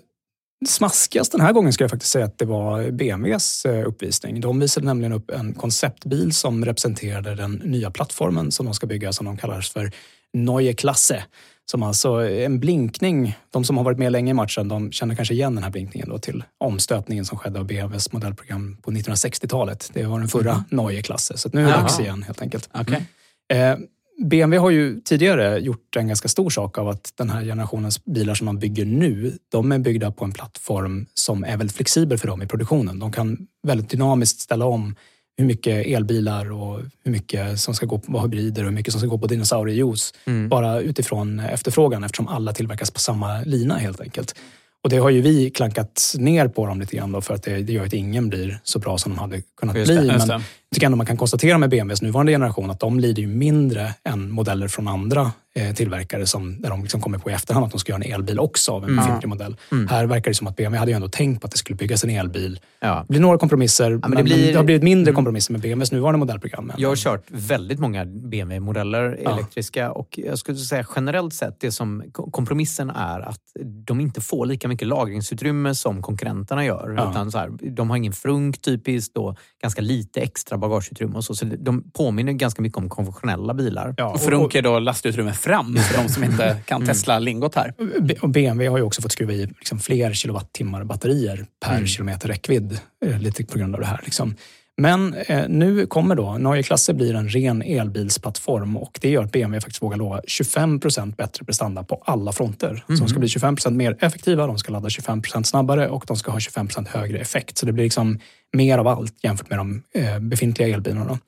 smaskigast den här gången ska jag faktiskt säga att det var BMWs eh, uppvisning. De visade nämligen upp en konceptbil som representerade den nya plattformen som de ska bygga som de kallar för Neue Klasse. Som alltså en blinkning. De som har varit med länge i matchen de känner kanske igen den här blinkningen då till omstöpningen som skedde av BMWs modellprogram på 1960-talet. Det var den förra Neue Klasse. Så nu är det dags igen helt enkelt. Okej. Eh, BMW har ju tidigare gjort en ganska stor sak av att den här generationens bilar som man bygger nu, de är byggda på en plattform som är väldigt flexibel för dem i produktionen. De kan väldigt dynamiskt ställa om hur mycket elbilar och hur mycket som ska gå på hybrider och hur mycket som ska gå på dinosauriejuice. Mm. Bara utifrån efterfrågan eftersom alla tillverkas på samma lina helt enkelt. Och det har ju vi klankat ner på dem lite grann då för att det, det gör att ingen blir så bra som de hade kunnat det, bli. Men tycker ändå man kan konstatera med BMWs nuvarande generation att de lider ju mindre än modeller från andra eh, tillverkare som, där de liksom kommer på i efterhand att de ska göra en elbil också av en Mm. befintlig modell. Mm. Här verkar det som att BMW hade ju ändå tänkt på att det skulle byggas en elbil. Ja. Det blir några kompromisser, men, det men det, blir- har blivit mindre Mm. kompromisser med BMWs nuvarande modellprogram. Jag har kört väldigt många BMW-modeller Ja. elektriska och jag skulle säga generellt sett det som kompromissen är att de inte får lika mycket lagringsutrymme som konkurrenterna gör. Ja. Utan så här, de har ingen frunk typiskt och ganska lite extra bagageutrymme och så. Så de påminner ganska mycket om konventionella bilar. Ja, Och frunk är då lastutrymme fram för de som inte kan Tesla-lingot här. B- Och BMW har ju också fått skruva i liksom fler kilowattimmar batterier per Mm. kilometer räckvidd. eh, Lite på grund av det här. Liksom. Men eh, nu kommer då, Neue Klasse blir en ren elbilsplattform och det gör att BMW faktiskt vågar lova 25% bättre prestanda på alla fronter. Så de ska Mhm. bli 25% mer effektiva, de ska ladda 25% snabbare och de ska ha 25% högre effekt. Så det blir liksom mer av allt jämfört med de eh, befintliga elbilarna.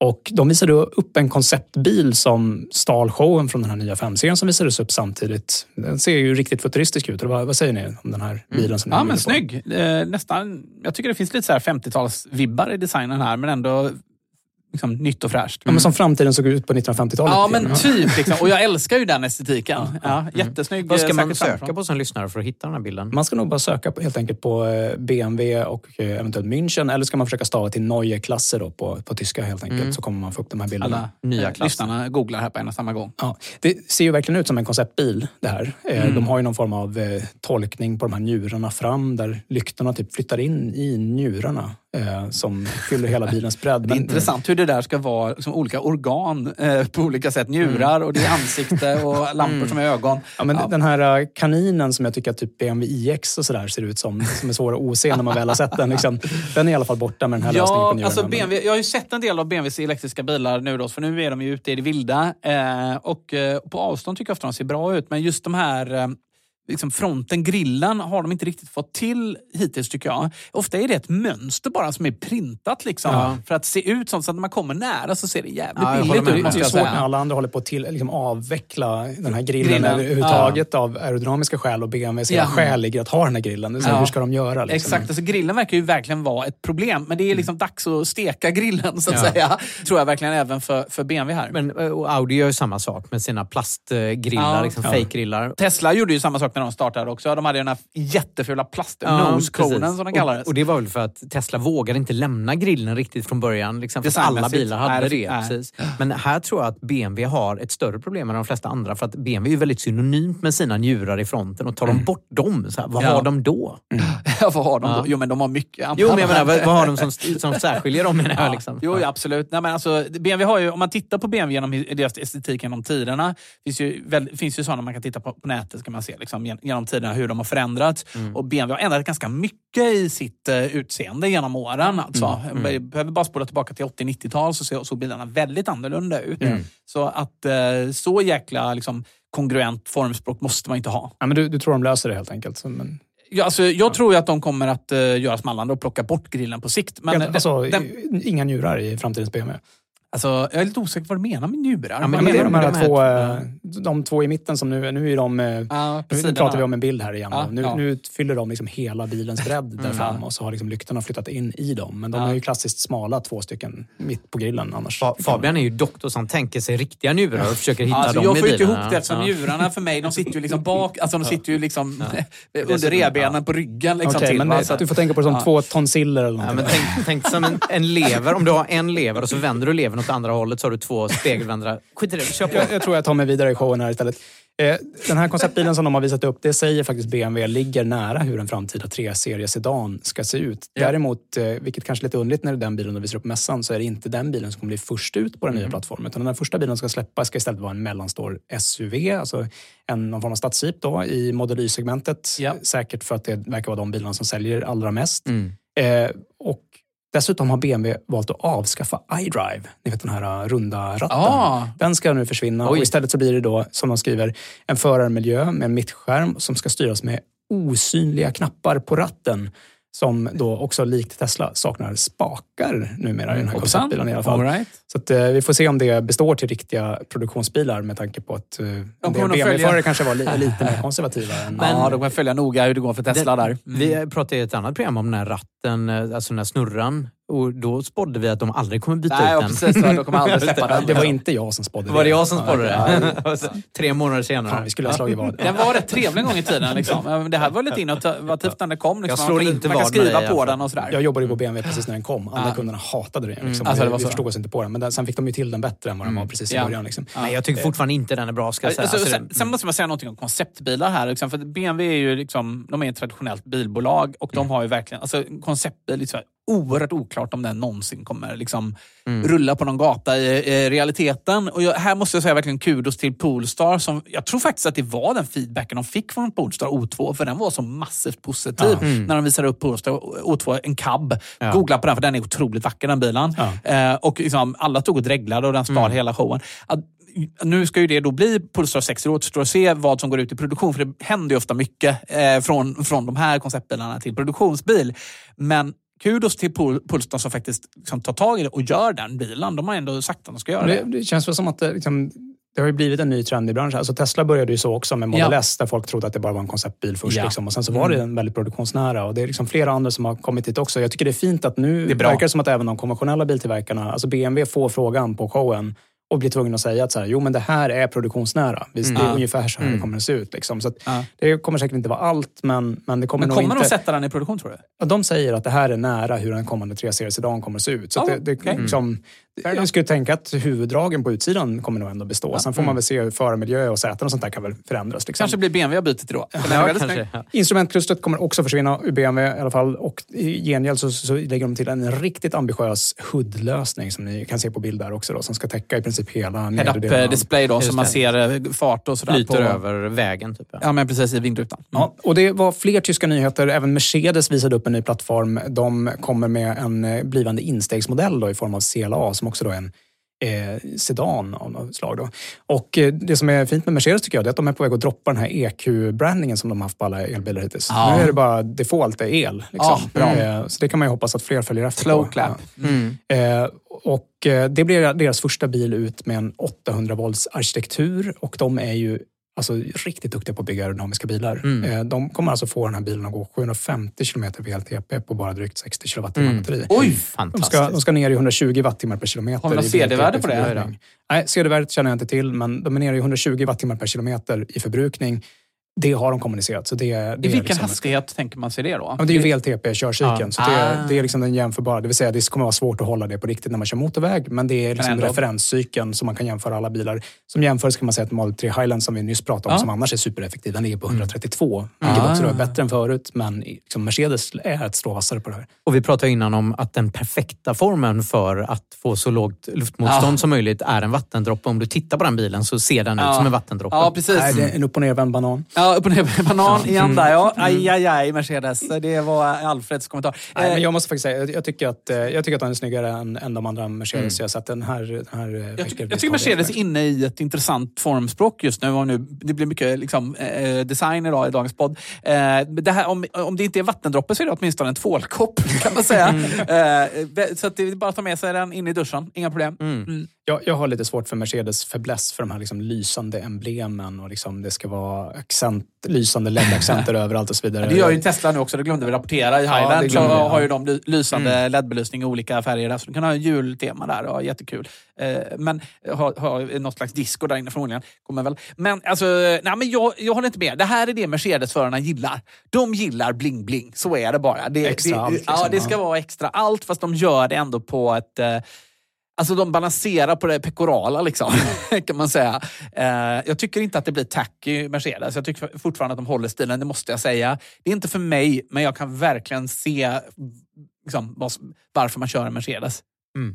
Och de visade upp en konceptbil som stal showen från den här nya 5-serien som visades upp samtidigt. Den ser ju riktigt futuristisk ut. Vad, vad säger ni om den här bilen? Som ni Ja, är men på? snygg. Eh, nästan, jag tycker det finns lite så här 50-talsvibbar i designen här, men ändå liksom, nytt och fräscht. Ja, men som framtiden såg ut på 1950-talet. Ja, men typ. Liksom. Och jag älskar ju den estetiken. Ja, jättesnygg. Vad ska eh, man söka framifrån. på som lyssnare för att hitta den här bilden? Man ska nog bara söka på, helt enkelt på eh, BMW och eh, eventuellt München. Eller ska man försöka stava till Neue Klasse då på, på tyska helt enkelt. Mm. Så kommer man få upp de här bilderna. Alla Nya klasser. lyssnarna googlar här på en och samma gång. Ja, det ser ju verkligen ut som en konceptbil det här. Mm. De har ju någon form av tolkning på de här njurarna fram där lyktorna typ flyttar in i njurarna eh, som fyller hela bilens bredd. Det är intressant hur det där ska vara som olika organ eh, på olika sätt. Njurar och det är ansikte och lampor som är ögon. Ja, men Ja. Den här eh, kaninen som jag tycker att typ BMW iX och sådär ser ut som, som är svår att ose när man väl har sett den. Liksom, den är i alla fall borta med den här lösningen på Ja, njurarna. alltså BMW, jag har ju sett en del av BMWs elektriska bilar nu då, för nu är de ju ute i det vilda. Eh, och eh, på avstånd tycker jag ofta de ser bra ut, men just de här eh, liksom fronten, grillen, har de inte riktigt fått till hittills tycker jag. Ofta är det ett mönster bara som är printat liksom, Ja. för att se ut sånt så att när man kommer nära så ser det jävligt Ja, billigt ut det måste är svårt när alla andra håller på att till, liksom avveckla den här grillen, Grillen, överhuvudtaget av aerodynamiska skäl och BMW ser Ja. skäl ligger att ha den här grillen. Det Ja. Hur ska de göra? Liksom? Exakt, alltså grillen verkar ju verkligen vara ett problem. Men det är liksom dags att steka grillen så att Ja. säga. Tror jag verkligen även för, för BMW här. Men eh, och Audi gör ju samma sak med sina plastgrillar, Ja. liksom Ja. fake-grillar. Tesla gjorde ju samma sak när de startade också. De hade den här jättefula plast Ja, nose-conen precis. som de kallades. Och, och det var väl för att Tesla vågade inte lämna grillen riktigt från början. Liksom, för alla bilar hade Nej, det. nej. Precis. Men här tror jag att BMW har ett större problem än de flesta andra. För att BMW är ju väldigt synonymt med sina njurar i fronten. Och tar de bort dem, så här, vad Ja. har de då? Ja, vad har de då? Jo, men de har mycket. Jo, men jag menar, vad, vad har de som, som särskiljer dem? Menar jag, Ja. liksom. Jo, absolut. Nej, men alltså, BMW har ju, om man tittar på BMW genom deras estetik genom tiderna, finns ju, väl, finns ju sådana man kan titta på på nätet kan man se liksom, gen- genom tiderna hur de har förändrats. Mm. Och BMW har ändrat ganska mycket i sitt uh, utseende genom åren. Alltså. Mm. Vi behöver bara spola tillbaka till 80-90-tal så såg såg bilarna väldigt annorlunda ut. Mm. Så att eh, så jäkla liksom, kongruent formspråk måste man inte ha. Ja, men du, du tror de löser det helt enkelt? Så, men, Ja, alltså, jag tror ju att de kommer att uh, göra smallande och plocka bort grillen på sikt. Men men, alltså, den, Inga njurar i framtidens BMW? Alltså, jag är lite osäker vad du menar med njurar. Ja, men det är de här två, eh, de två i mitten som nu, nu är de... eh, Ja, på Nu pratar vi om en bild här igen. Ja, nu, ja. nu fyller de liksom hela bilens bredd där Mm. fram och så har liksom lyktorna flyttat in i dem. Men de Ja. är ju klassiskt smala, två stycken mitt på grillen annars. Fa- Fabian är ju doktor som tänker sig riktiga njurar och försöker hitta Alltså, dem jag i får inte ihop det eftersom njurarna för mig, de sitter ju liksom bak, alltså de sitter ju liksom under revbenen på ryggen. Liksom, Okej, till, men det, du får tänka på det som ja. två tonsiller eller men tänk, tänk som en, en lever. Om du har en lever och så vänder du levern åt andra hållet så har du två spegelvända. Skit i det, kör på. jag, jag tror jag tar mig vidare i showen här istället. Eh, den här konceptbilen som de har visat upp, det säger faktiskt BMW ligger nära hur en framtida 3-serie sedan ska se ut. Däremot, eh, vilket kanske är lite underligt när det är den bilen de visar upp på mässan, så är det inte den bilen som kommer bli först ut på den nya plattformen. Utan den första bilen som ska släppas ska istället vara en mellanstor SUV, alltså en, någon form av stadsjeep då, i Model Y-segmentet. Säkert för att det verkar vara de bilarna som säljer allra mest. Eh, och Dessutom har BMW valt att avskaffa iDrive. Ni vet den här uh, runda ratten. Ah. Den ska nu försvinna Oj. och istället så blir det då, som de skriver, en förarmiljö med en mittskärm som ska styras med osynliga knappar på ratten. Som då också likt Tesla saknar spakar numera i den här konceptbilen i alla fall. All right. Så att, eh, vi får se om det består till riktiga produktionsbilar med tanke på att eh, BMW-förare följa- kanske var li, lite mer konservativa. än, ja, de kommer följa noga hur det går för Tesla Den- där. Vi pratade i ett annat program om den här ratten, eh, alltså den här snurran. Och då spådde vi att de aldrig kommer byta Nej, ut ja, den. precis. De kommer aldrig släppa den. det var inte jag som spådde Var det jag som Ja, spådde ja. det? Tre månader senare. Fan, vi skulle ha slagit vad. Den var rätt trevlig en gång i tiden. Liksom. Ja, Det här var lite innovativt när det kom. Liksom. Jag slår man, inte man kan skriva i på fall. den och sådär. Jag jobbade ju på BMW precis när den kom. Alla Ja. kunderna hatade den. Liksom. Alltså, det var vi så. förstod oss inte på den. Men den, sen fick de ju till den bättre än vad den var precis i Ja. början. Liksom. Nej, jag tycker fortfarande inte den är bra, ska jag säga. Alltså, Alltså, sen, sen måste man säga någonting om konceptbilar här. Liksom, för BMW är ju liksom, de är ett traditionellt bilbolag och de har ju verkligen... Alltså, konceptbil här oerhört oklart om den någonsin kommer liksom, rulla på någon gata i, i realiteten. Och jag, här måste jag säga verkligen kudos till Polestar. Som, jag tror faktiskt att det var den feedbacken de fick från Polestar O2, för den var så massivt positiv när de visade upp Polestar O2, en cab. Ja. Googla på den, för den är otroligt vacker den bilen. Eh, och liksom, alla tog och dreglade och den stal hela showen. Att, nu ska ju det då bli Polestar 6. Det återstår att se vad som går ut i produktion. För det händer ju ofta mycket eh, från, från de här konceptbilarna till produktionsbil. Men kudos till Polestar som faktiskt liksom, tar tag i det och gör den bilen. De har ändå sagt att de ska göra Det, det. det känns väl som att det, liksom, det har blivit en ny trend i branschen. Alltså Tesla började ju så också med Model Ja. S där folk trodde att det bara var en konceptbil först. Ja. Liksom. Och sen så var det en väldigt produktionsnära. Och det är liksom flera andra som har kommit dit också. Jag tycker det är fint att nu Det verkar det som att även de konventionella biltillverkarna, alltså BMW får frågan på showen och blir tvungna att säga att så här, jo men det här är produktionsnära. Visst, Det är ungefär så här Mm. det kommer att se ut. Liksom. Så att Ja. Det kommer säkert inte vara allt, men, men det kommer Men nog kommer inte... de sätta den i produktion tror du? Ja, de säger att det här är nära hur en kommande 3-seriesedan kommer att se ut. Så Ja, det, det, okej. liksom, jag skulle tänka att huvuddragen på utsidan kommer nog ändå bestå. Sen får man väl se hur förarmiljö och säten och sånt där kan väl förändras. Liksom. Kanske blir BMW bytet då? Ja. Ja. Instrumentklustret kommer också försvinna ur BMW i alla fall. Och i gengäld så, så lägger de till en riktigt ambitiös HUD-lösning som ni kan se på bild där också. Då, som ska täcka i princip hela nedre delen display då, så man ser eh, fart och sådär. Flyter på, över vägen. Typ. Ja. Ja, men precis i vindrutan. Mm. Ja, och det var fler tyska nyheter. Även Mercedes visade upp en ny plattform. De kommer med en eh, blivande instegsmodell då, i form av CLA som också då är en eh, sedan av något slag. Då. Och eh, det som är fint med Mercedes tycker jag det är att de är på väg att droppa den här EQ-brandingen som de haft på alla elbilar hittills. Ja. Nu är det bara default är el. Liksom. Ja. Eh, så det kan man ju hoppas att fler följer efter Slow clap. Mm. Eh, och eh, det blir deras första bil ut med en 800 volts arkitektur och de är ju alltså, riktigt duktiga på att bygga aerodynamiska bilar. Mm. Eh, de kommer alltså få den här bilen att gå 750 km VLTP på bara drygt 60 kilowattimmar Mm. batteri. Oj! De Fantastiskt. ska, de ska ner i 120 wattimmar per kilometer. Har vi något CD-värde på det? Nej, CD-värdet känner jag inte till, men de är nere i 120 wattimmar per kilometer i förbrukning. Det har de kommunicerat. Så det, det I är vilken liksom- hastighet tänker man sig det då? Ja, det är ju VLTP-körcykeln, Ja. så det, är- Ah. det är liksom den jämförbara. Det vill säga, det kommer vara svårt att hålla det på riktigt när man kör motorväg, men det är liksom referenscykeln som man kan jämföra alla bilar. Som jämförelse kan man säga att Model 3 Highland som vi nyss pratade om, Ja. som annars är supereffektiv, den ligger på 132. Vilket Ah. också är bättre än förut, men liksom Mercedes är ett strå vassare på det här. Och vi pratade innan om att den perfekta formen för att få så lågt luftmotstånd som möjligt är en vattendroppe. Om du tittar på den bilen så ser den ut som en vattendroppe. Ja, precis. Nej, det är en upp och nervänd banan. Ja, upp och ner banan igen där ja. Aj, aj, aj, Mercedes. Det var Alfreds kommentar. Nej, Eh, men jag måste faktiskt säga, jag, tycker att, eh, jag tycker att den är snyggare än, än de andra Mercedes Mm. jag sett. Den här, den här eh, Jag, jag tycker Mercedes är inne i ett intressant formspråk just nu. Och nu det blir mycket liksom, eh, design idag i dagens podd. Eh, det här, om, om det inte är vattendroppe så är det åtminstone en tvålkopp kan man säga. Eh, så det är bara att ta med sig den in i duschen, inga problem. Mm. Jag, jag har lite svårt för Mercedes fäbless för de här liksom lysande emblemen och liksom det ska vara accent, lysande LED-accenter överallt och så vidare. Det gör ju Tesla nu också, det glömde vi rapportera. I Ja, Highland det så ja. har ju de ly- lysande LED-belysning i olika färger. Där, så du kan ha en jultema där, ja, jättekul. Eh, men ha, ha något slags disco där inne förmodligen. Kommer väl. Men, alltså, nej, men jag, jag håller inte med. Det här är det Mercedes-förarna gillar. De gillar bling-bling, så är det bara. Det, Extra det, allt, liksom, ja, det ska ja. vara extra allt, fast de gör det ändå på ett... Alltså de balanserar på det pekorala liksom, kan man säga. Eh, jag tycker inte att det blir tacky Mercedes. Jag tycker fortfarande att de håller stilen, det måste jag säga. Det är inte för mig, men jag kan verkligen se liksom, varför man kör en Mercedes.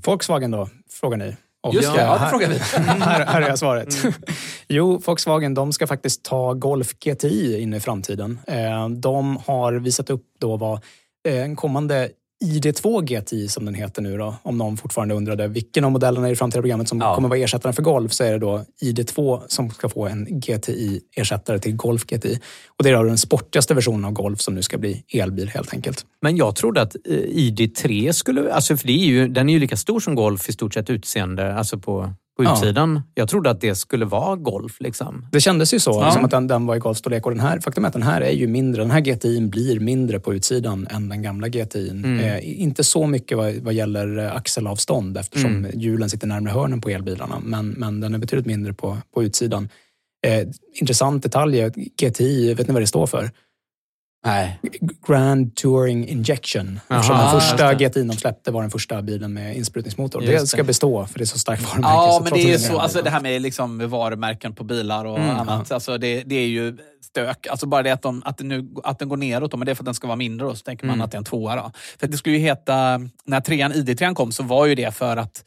Volkswagen då, frågar ni. Och Just det, ja, det frågar vi. här, här är svaret. Mm. Jo, Volkswagen de ska faktiskt ta Golf GTI in i framtiden. Eh, De har visat upp då vad eh, en kommande ID2 GTI som den heter nu då, om någon fortfarande undrade vilken av modellerna i det framtida programmet som Ja. kommer vara ersättaren för Golf så är det då ID2 som ska få en GTI-ersättare till Golf GTI. Och det är då den sportigaste versionen av Golf som nu ska bli elbil helt enkelt. Men jag trodde att eh, ID3 skulle... Alltså för det är ju, den är ju lika stor som Golf i stort sett utseende, alltså på, på Ja. utsidan. Jag trodde att det skulle vara Golf. Liksom. Det kändes ju så, Ja. som att den, den var i golfstorlek. Och den här, faktum är att den här är ju mindre. Den här GTI blir mindre på utsidan än den gamla GTI. Mm. Eh, inte så mycket vad, vad gäller eh, axelavstånd eftersom Mm. hjulen sitter närmare hörnen på elbilarna. Men, men den är betydligt mindre på, på utsidan. Eh, intressant detalj, är att GTI, vet ni vad det står för? Nej. Grand Touring Injection. Eftersom Aha, den första. GTI de släppte var den första bilen med insprutningsmotor. Just Det ska bestå för det är så starkt varumärke. Ja, så men det är så. Alltså det här med liksom varumärken på bilar och Mm, annat. Alltså det, det är ju stök. Alltså bara det att, de, att, det nu, att den går neråt, då, men det är för att den ska vara mindre. Då, så tänker man Mm. att det är en tvåa. Då. För det skulle ju heta, när trean, ID3 kom så var ju det för att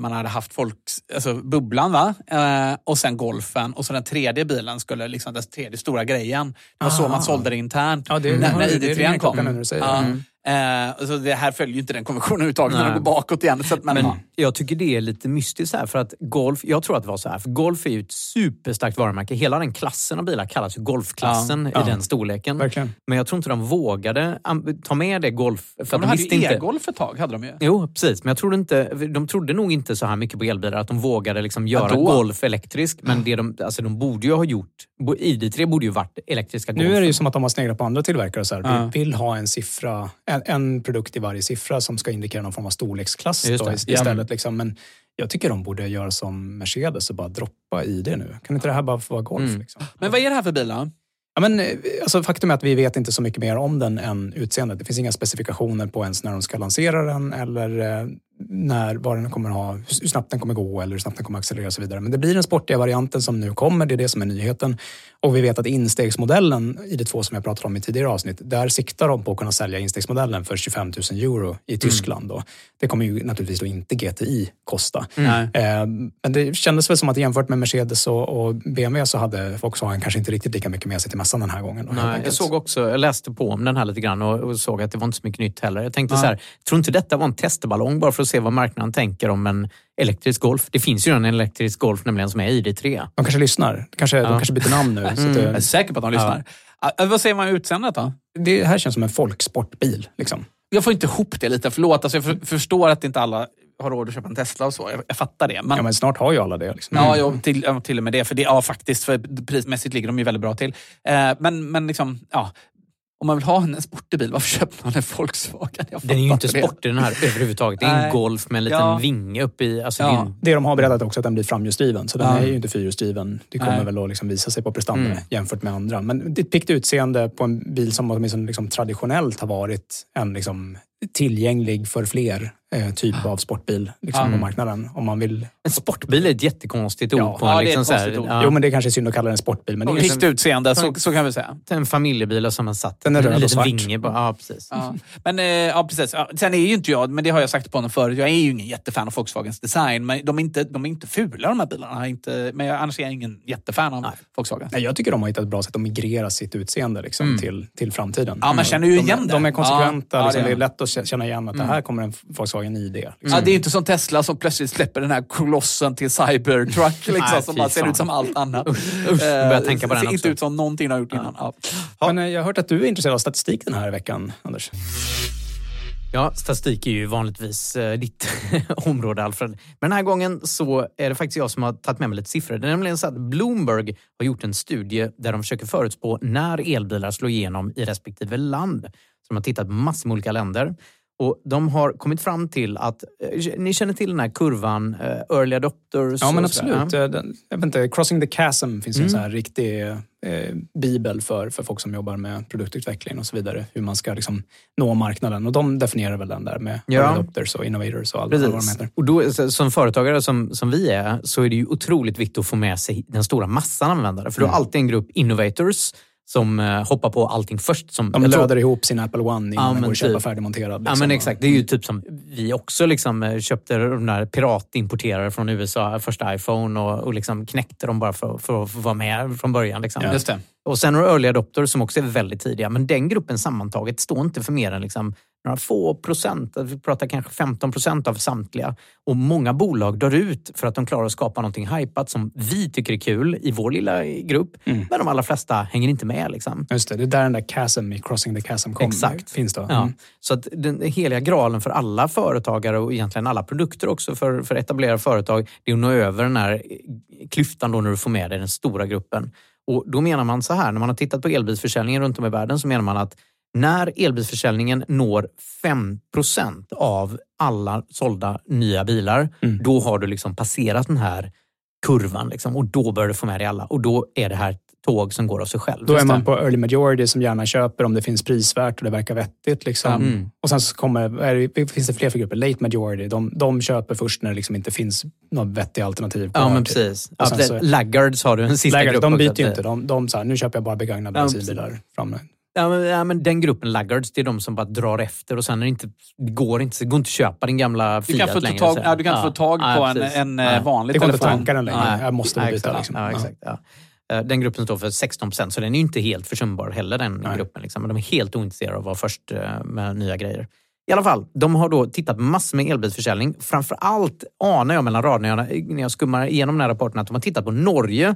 man hade haft folks, alltså bubblan va? Eh, och sen golfen och så den tredje bilen skulle, liksom den tredje stora grejen. Det var så Ah. man sålde det internt. Ja, det- när, när det- det ringer ID3 kom. klockan nu när du säger det. Ja. Mm. Eh, så det här följer ju inte den konventionen överhuvudtaget, när den går bakåt igen. Så att, men, Men ja. jag tycker det är lite mystiskt här för att Golf, jag tror att det var så här, för Golf är ju ett superstarkt varumärke. Hela den klassen av bilar kallas ju Golfklassen Ja, i ja. den storleken. Verkligen. Men jag tror inte de vågade ta med det Golf. För att de de hade ju inte. e-golf ett tag. Hade de ju. Jo, precis. Men jag trodde inte, de trodde nog inte så här mycket på elbilar att de vågade liksom göra? Golf elektrisk. Men det de, alltså de borde ju ha gjort, ID3 borde ju varit elektriska Golf. Nu är det ju som att de har sneglat på andra tillverkare. och Så här. Ja. Vi vill ha en siffra, en, en produkt i varje siffra som ska indikera någon form av storleksklass då, det. ist- Ja. istället. Liksom. Men jag tycker de borde göra som Mercedes och bara droppa i det nu. Kan inte det här bara få vara golf? Mm. Liksom? Men vad är det här för bil då? Ja, men, eh, alltså, faktum är att vi vet inte så mycket mer om den än utseendet. Det finns inga specifikationer på ens när de ska lansera den eller eh, när, vad den kommer ha, hur snabbt den kommer gå eller hur snabbt den kommer accelerera och så vidare. Men det blir den sportiga varianten som nu kommer, det är det som är nyheten. Och vi vet att instegsmodellen i det två som jag pratade om i tidigare avsnitt, där siktar de på att kunna sälja instegsmodellen för 25 000 euro i Tyskland. Då. Det kommer ju naturligtvis inte GTI kosta. Nej. Eh, Men det kändes väl som att jämfört med Mercedes och, och BMW så hade Volkswagen kanske inte riktigt lika mycket med sig till mässan den här gången. Då, Nej, jag såg också, jag läste på om den här lite grann och, och såg att det var inte så mycket nytt heller. Jag tänkte Ja. så här, tror inte detta var en testballong bara för att se vad marknaden tänker om en elektrisk Golf. Det finns ju en elektrisk Golf nämligen som är ID3. De kanske lyssnar. Kanske, De kanske byter namn nu. Mm. det, Jag är säker på att de lyssnar. Ah, Vad säger man om utseendet då? det här känns som en folksportbil. Liksom. Jag får inte ihop det lite, förlåt. Alltså jag för, förstår att inte alla har råd att köpa en Tesla och så. Jag, jag fattar det. Men, Ja, men snart har ju alla det. Liksom. Ja, ja till, ja, till och med det. För det, ja, faktiskt, för prismässigt ligger de ju väldigt bra till. Eh, men, men liksom, ja. Om man vill ha en sportig bil, varför köper man en Volkswagen? Jag Den är ju inte sportig den här överhuvudtaget. Det är en. Golf med en liten Ja. vinge uppe i... Alltså, Ja. det är en, Det de har berättat också att den blir framhjulsdriven, så den Ja. är ju inte fyrhjulsdriven. Det kommer Nej. väl att liksom visa sig på prestanda Mm. jämfört med andra. Men det är ett piggt utseende på en bil som åtminstone liksom traditionellt har varit en liksom tillgänglig för fler eh, typ av sportbil liksom, Ja. på marknaden. Om man vill... en sportbil är ett jättekonstigt ord Ja. på en, Ja, det är liksom, ett så här, konstigt ord. ja, Jo, men det kanske är synd att kalla den en sportbil. Men det är ju Piggt utseende, så, så kan vi säga. en familjebil som man satt Den är en röd och liten svart. vinge på. Ja, precis. Ja. Men eh, ja, precis. Ja, sen är ju inte jag, men det har jag sagt på honom förut, jag är ju ingen jättefan av Volkswagens design. Men de är inte, de är inte fula de här bilarna. Inte, men jag, annars är jag ingen jättefan av Volkswagen. Nej, jag tycker de har hittat ett bra sätt att migrera sitt utseende liksom, till, till framtiden. Ja, man känner ju de, igen det. De är konsekventa. Liksom, det det, är är lätt att känna igen att det här kommer en Volkswagen ID. Liksom. Ja, det är inte som Tesla som plötsligt släpper den här kolossen till Cybertruck liksom, Nej, som bara ser fan. ut som allt annat. usch, börjar tänka på den ser också. inte ut som någonting har gjort innan. Ja. Men eh, jag har hört att du är intresserad av statistik den här veckan, Anders. Ja, statistik är ju vanligtvis eh, ditt område, Alfred. Men den här gången så är det faktiskt jag som har tagit med mig lite siffror. Det är nämligen så att Bloomberg har gjort en studie där de försöker förutspå när elbilar slår igenom i respektive land. Så de har tittat på massor med olika länder. Och de har kommit fram till att, eh, ni känner till den här kurvan, eh, early adopters? Ja, men absolut. Eh, Den, jag vet inte, Crossing the Chasm finns ju en Mm. sån här riktig eh, bibel för, för folk som jobbar med produktutveckling och så vidare. Hur man ska liksom nå marknaden. Och de definierar väl den där med Ja. early adopters och innovators och allt vad de heter. Och då, som företagare som, som vi är så är det ju otroligt viktigt att få med sig den stora massan användare. För du har Mm. alltid en grupp innovators som eh, hoppar på allting först. Som, De jag tror- löder ihop sin Apple One innan Ja, den går att köpa typ. färdigmonterad. Ja liksom. men exakt, det är ju typ som vi också liksom eh, köpte de där piratimporterare från USA, första iPhone och, och liksom knäckte dem bara för, för att vara med från början. Liksom. Just det. Och sen har du early adopters som också är väldigt tidiga. Men den gruppen sammantaget står inte för mer än liksom några få procent. Vi pratar kanske 15 procent av samtliga. Och många bolag dör ut för att de klarar att skapa någonting hypat som vi tycker är kul i vår lilla grupp. Mm. Men de allra flesta hänger inte med. Liksom. Just det, det är där den där chasm i Crossing the Chasm kom, Exakt. finns då. Ja. Mm. Så att den heliga graalen för alla företagare och egentligen alla produkter också för, för etablerade företag, det är att nå över den här klyftan då när du får med dig den stora gruppen. Och då menar man så här, när man har tittat på elbilsförsäljningen runt om i världen så menar man att när elbilsförsäljningen når 5% av alla sålda nya bilar, Mm. då har du liksom passerat den här kurvan liksom, och då börjar du få med dig alla. Och då är det här tåg som går av sig själv. Då är man på early majority som gärna köper om det finns prisvärt och det verkar vettigt. Liksom. Mm. Och sen så kommer, finns det fler för grupper. Late majority, de, de köper först när det liksom inte finns något vettiga alternativ Ja, men typ. precis. Ja, så- Laggards har du en sista Lägare, grupp de byter ju inte. De, de så här, nu köper jag bara begagnade Ja, bensinbilar. Framme. Ja men, ja, men den gruppen laggards, det är de som bara drar efter och sen är det inte, det går inte, det går inte att köpa din gamla Du Fiat kan, få längre. tag, ja, du kan inte få tag på Ja, en, en eh, vanlig Det går inte telefon. att tanka den längre. Jag måste byta. exakt. Liksom. Ja, Ja. exakt, ja. Eh, Den gruppen står för 16 procent, så den är ju inte helt försumbar heller den Nej. gruppen. Liksom. De är helt ointresserade av att vara först eh, med nya grejer. I alla fall, de har då tittat på massor med elbilsförsäljning. Framför allt anar jag mellan raderna när jag skummar igenom den här rapporten att de har tittat på Norge.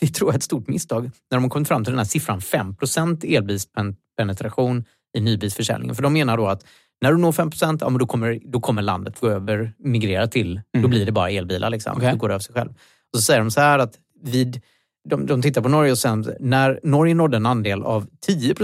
Det tror jag är ett stort misstag. När de har kommit fram till den här siffran 5% elbilspenetration i nybilsförsäljningen. För de menar då att när du når 5 ja, men då, kommer, då kommer landet gå över, migrera till, då blir det bara elbilar. Liksom. Okej. Då går det av sig själv. Och så säger de så här att vid, de, de tittar på Norge och sen när Norge nådde en andel av 10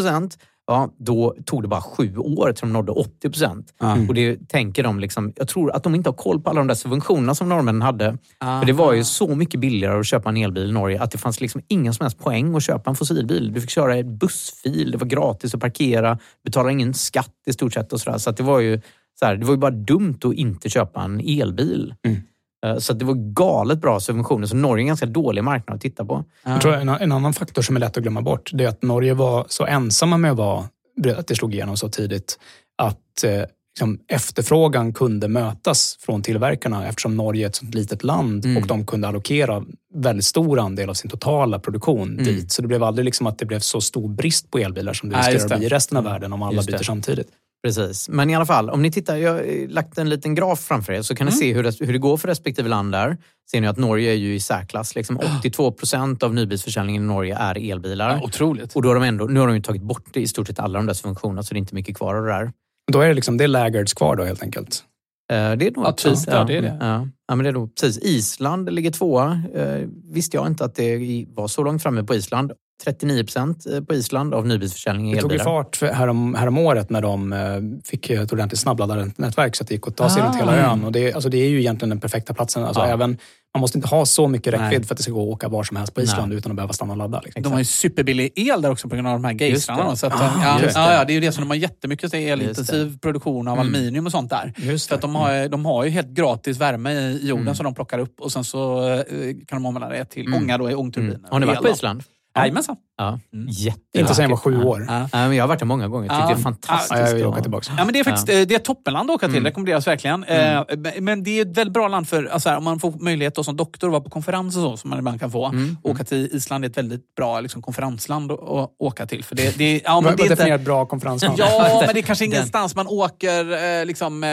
Ja, då tog det bara sju år till de nådde 80 procent. Och det tänker de, liksom, jag tror att de inte har koll på alla de där subventionerna som norrmännen hade. För det var ju så mycket billigare att köpa en elbil i Norge att det fanns liksom ingen som helst poäng att köpa en fossilbil. Du fick köra i bussfil, det var gratis att parkera, betala ingen skatt i stort sett och sådär. Så att det var ju så här, det var ju bara dumt att inte köpa en elbil. Eh, Så att det var galet bra subventioner. Så Norge är en ganska dålig marknad att titta på. Jag tror en, en annan faktor som är lätt att glömma bort det är att Norge var så ensamma med att, vara, att det slog igenom så tidigt att eh, liksom, efterfrågan kunde mötas från tillverkarna eftersom Norge är ett sånt litet land Mm. och de kunde allokera väldigt stor andel av sin totala produktion Mm. dit. Så det blev aldrig liksom att det blev så stor brist på elbilar som det riskerar att bli i resten av världen om alla byter samtidigt. Precis. Men i alla fall, om ni tittar, jag har lagt en liten graf framför er så kan ni se hur det, hur det går för respektive land där. Ser ni att Norge är ju i särklass. Liksom 82 procent av nybilsförsäljningen i Norge är elbilar. Ja, otroligt. Och då har de ändå, nu har de ju tagit bort i stort sett alla de där subventionerna så det är inte mycket kvar av det där. Då är det liksom, det är laggards kvar då helt enkelt. Eh, Det är nog Ja, typ. Ja, det är det. Ja. Ja, men det är nog, precis. Island ligger tvåa. Eh, visste jag inte att det var så långt framme på Island. 39 procent på Island av nybilsförsäljning i Det tog ju elbilar. fart härom, härom året när de eh, fick ett ordentligt snabbladdarnätverk så att det gick att ta sig Ah. runt hela ön. Och det, alltså det är ju egentligen den perfekta platsen. Alltså Ja. även, man måste inte ha så mycket räckvidd Nej. för att det ska gå att åka var som helst på Island utan att behöva stanna och ladda. Liksom. De har ju superbillig el där också på grund av de här att, Ah, ja, det. ja, ja, det är ju det som de har jättemycket elintensiv produktion av Mm. aluminium och sånt där. Just För de har, de har ju helt gratis värme i jorden Mm. som de plockar upp och sen så eh, kan de omvandla det till Mm. ånga då i ångturbiner. Mm. Har ni varit på då. Island? Jajamensan. Ja. Mm. Jättevackert. Inte sen jag var sju Ja. år. Ja. Ja, men jag har varit där många gånger. Jag tyckte Ja. det är fantastiskt. Ja, jag vill att- åka tillbaka. Ja, men det är faktiskt eh, det är toppenland att åka till, Mm. rekommenderas verkligen. Eh, Men det är ett väldigt bra land för alltså här, om man får möjlighet då, som doktor att vara på konferens och så, som man ibland kan få. Mm. Åka till Island är ett väldigt bra liksom, konferensland att, åka till. För det, det, ja, men det är vad inte, bra konferensland? Ja, men det är kanske ingenstans man åker eh, liksom, eh,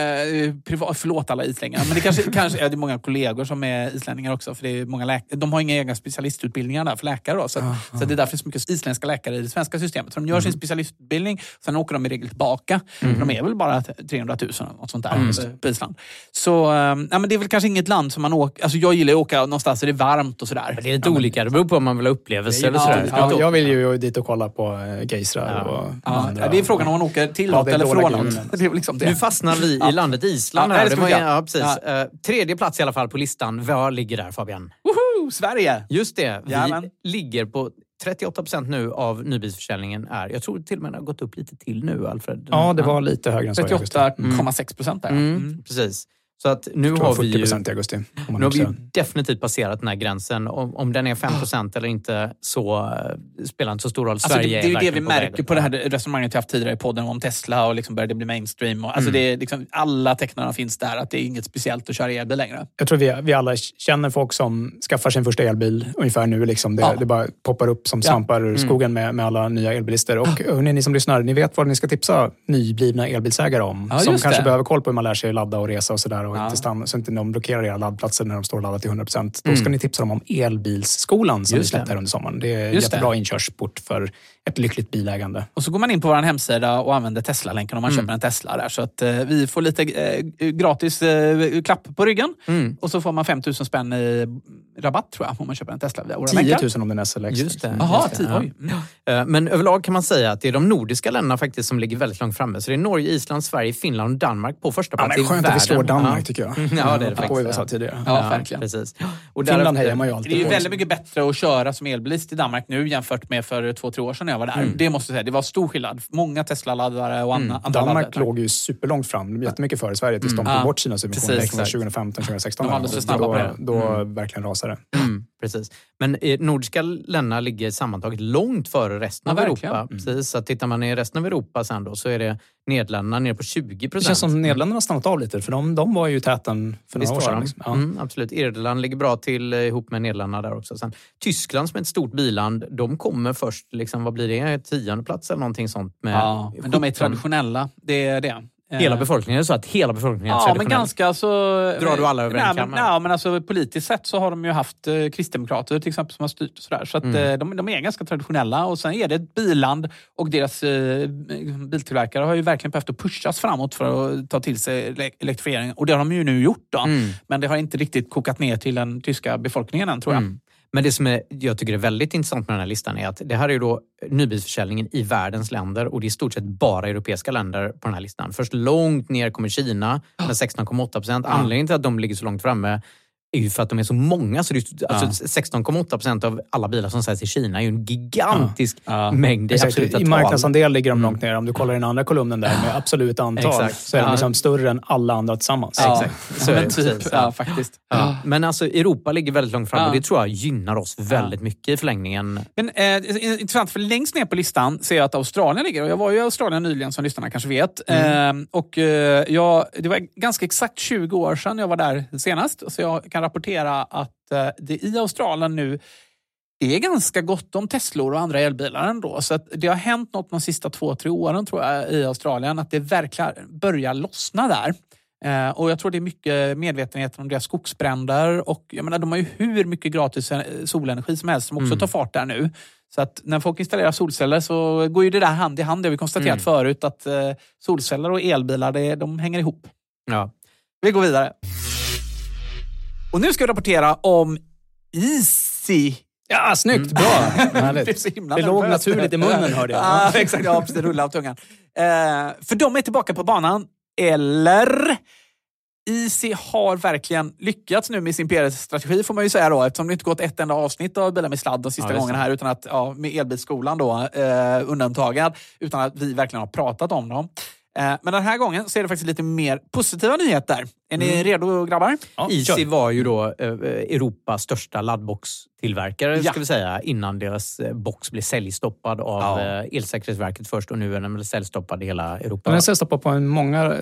privat. Förlåt alla islänningar. Men det kanske, kanske ja, det är många kollegor som är islänningar också. För det är många läk- de har inga egna specialistutbildningar där för läkare. Då, så, så det är därför det är så mycket isländska läkare i det svenska systemet. Så de gör sin specialistutbildning, sen åker de i regel tillbaka. För De är väl bara 300 000 eller något sånt där på- på Island. Så eh, ja, men det är väl kanske inget land som man åker... Alltså jag gillar att åka någonstans där det är varmt och sådär. Men Det är lite olika. Det beror på om man vill ha upplevelser eller Ja, sådär. Ja, jag vill ju dit och kolla på eh, gejsrar Ja. och Ja, andra. det är frågan om man åker till Ja, något eller från något. men- Det är liksom det. Nu fastnar vi i Ja. landet Island. Ja, här. det var, ja, precis. Eh, tredje plats i alla fall på listan. Vad ligger där Fabian? Woho! Sverige! Just det. Vi Jajamän. ligger på 38 procent nu av nybilsförsäljningen. är. Jag tror till och med det har gått upp lite till nu, Alfred. Ja, det var lite högre än så i augusti. 38,6 procent där. Mm, Mm. Precis. Så att nu har vi 40 ju... i augusti. Nu har vi ju definitivt passerat den här gränsen. Om, om den är 5 procent eller inte så eh, spelar inte så stor roll. Alltså Sverige det, det är ju det vi på märker på det här resonemanget vi haft tidigare i podden om Tesla och liksom började bli mainstream. Och, alltså Mm. det är liksom, alla tecknarna finns där att det är inget speciellt att köra elbil längre. Jag tror vi, vi alla känner folk som skaffar sin första elbil ungefär nu. Liksom. Det, Ja. det bara poppar upp som Ja. svampar ur skogen med, med alla nya elbilister. Och hörni, ni som lyssnar, ni vet vad ni ska tipsa nyblivna elbilsägare om. Ja, som kanske det. behöver koll på hur man lär sig ladda och resa och sådär. Och Ja. inte stanna, så inte de blockerar era laddplatser när de står laddade till 100%. Då Mm. ska ni tipsa dem om Elbilsskolan som Just vi släppte det. här under sommaren. Det är det. jättebra inkörsport för ett lyckligt bilägande. Och så går man in på vår hemsida och använder Tesla-länken om man Mm. köper en Tesla där. Så att eh, vi får lite eh, gratis eh, klapp på ryggen. Mm. Och så får man 5 000 spänn i rabatt tror jag om man köper en Tesla via våra 10 länkar. 000 om den är SLX. Just det. Jaha, Just det, ja. Mm. Eh, Men överlag kan man säga att det är de nordiska länderna faktiskt som ligger väldigt långt framme. Så det är Norge, Island, Sverige, Finland och Danmark på första Ja, plats men i skönt att vi slår Danmark ja. tycker jag. Mm, Ja, det är det På faktiskt. vad vi sa ja. tidigare. Ja, verkligen. Precis. Och Finland hejar man ju Det är alltid ju på. väldigt mycket bättre att köra som elbilist i Danmark nu jämfört med för två, tre år sedan jag var där. Det måste jag säga. Det var stor skillnad. Många Tesla-laddare och andra, andra Danmark laddare. låg ju superlångt fram, jättemycket före Sverige, tills de tog Ja. bort sina subventioner Precis, från exakt. 2015, 2016. De var alldeles för snabba då, på det. Då verkligen rasade det. Mm, precis. Men nordiska länderna ligger sammantaget långt före resten Ja, av verkligen. Europa. Precis, så tittar man i resten av Europa sen då så är det Nederländerna nere på 20 Det procent. känns som Nederländerna har stannat av lite, för de, de var ju täten för några år sedan. Liksom. Ja. Mm, absolut. Irland ligger bra till eh, ihop med Nederländerna där också. Sen, Tyskland som är ett stort biland, de kommer först, liksom, vad blir det, tionde plats eller någonting sånt. Med Ja, men de är 17. traditionella. Det är det. Hela Eh, befolkningen, är det så att hela befolkningen Ja, men ganska så... Drar du alla över en nej, kam men, här? ja, men alltså politiskt sett så har de ju haft eh, kristdemokrater till exempel som har styrt och sådär. Så att, Mm. eh, de, de är ganska traditionella och sen är det ett biland och deras eh, biltillverkare har ju verkligen behövt att pushas framåt för att ta till sig ele- elektrifiering. Och det har de ju nu gjort då. Mm. Men det har inte riktigt kokat ner till den tyska befolkningen än tror jag. Mm. Men det som är, jag tycker är väldigt intressant med den här listan är att det här är ju då nybilsförsäljningen i världens länder och det är i stort sett bara europeiska länder på den här listan. Först långt ner kommer Kina med 16,8 procent. Anledningen till att de ligger så långt framme är ju för att de är så många. Så det är, alltså 16,8 procent av alla bilar som säljs i Kina är ju en gigantisk mängd i Exakt, absoluta I tal. marknadsandel ligger de långt ner. Om du kollar den andra kolumnen där med absoluta antal Exakt. så är de Ja. liksom större än alla andra tillsammans. Ja, Exakt. Så men typ, precis, ja, ja. faktiskt. Ja. Men alltså Europa ligger väldigt långt fram Ja. och det tror jag gynnar oss väldigt mycket i förlängningen. Men eh, intressant, för längst ner på listan ser jag att Australien ligger. Och jag var ju i Australien nyligen som lyssnarna kanske vet. Eh, och eh, jag, det var ganska exakt 20 år sedan jag var där senast. Så jag kan rapportera att eh, det i Australien nu det är ganska gott om Teslor och andra elbilar ändå. Så att det har hänt något de sista två, tre åren tror jag i Australien. Att det verkligen börjar lossna där. Eh, och jag tror det är mycket medvetenhet om deras skogsbränder. Och jag menar, de har ju hur mycket gratis eh, solenergi som helst som också Mm. tar fart där nu. Så att när folk installerar solceller så går ju det där hand i hand. Det har vi konstaterat Mm. förut att solceller och elbilar det, de hänger ihop. Ja. Vi går vidare. Och nu ska vi rapportera om Easy. Ja, snyggt! Bra! Härligt. Det låg naturligt i munnen hörde jag. Ja, exakt. Ja, precis. Rulla av tungan. Eh, för de är tillbaka på banan. Eller? Easy har verkligen lyckats nu med sin PR-strategi får man ju säga då eftersom det inte gått ett enda avsnitt av Bilar med sladd de sista Ja, gångerna här utan att, ja, med elbilskolan då, eh, undantagen, utan att vi verkligen har pratat om dem. Eh, men den här gången så är det faktiskt lite mer positiva nyheter. Är ni Mm. redo grabbar? Easy var ju då eh, Europas största laddboxtillverkare Ja. ska vi säga, innan deras eh, box blev säljstoppad av Ja. eh, Elsäkerhetsverket först och nu är den väl säljstoppad i hela Europa. Den är säljstoppad på en många,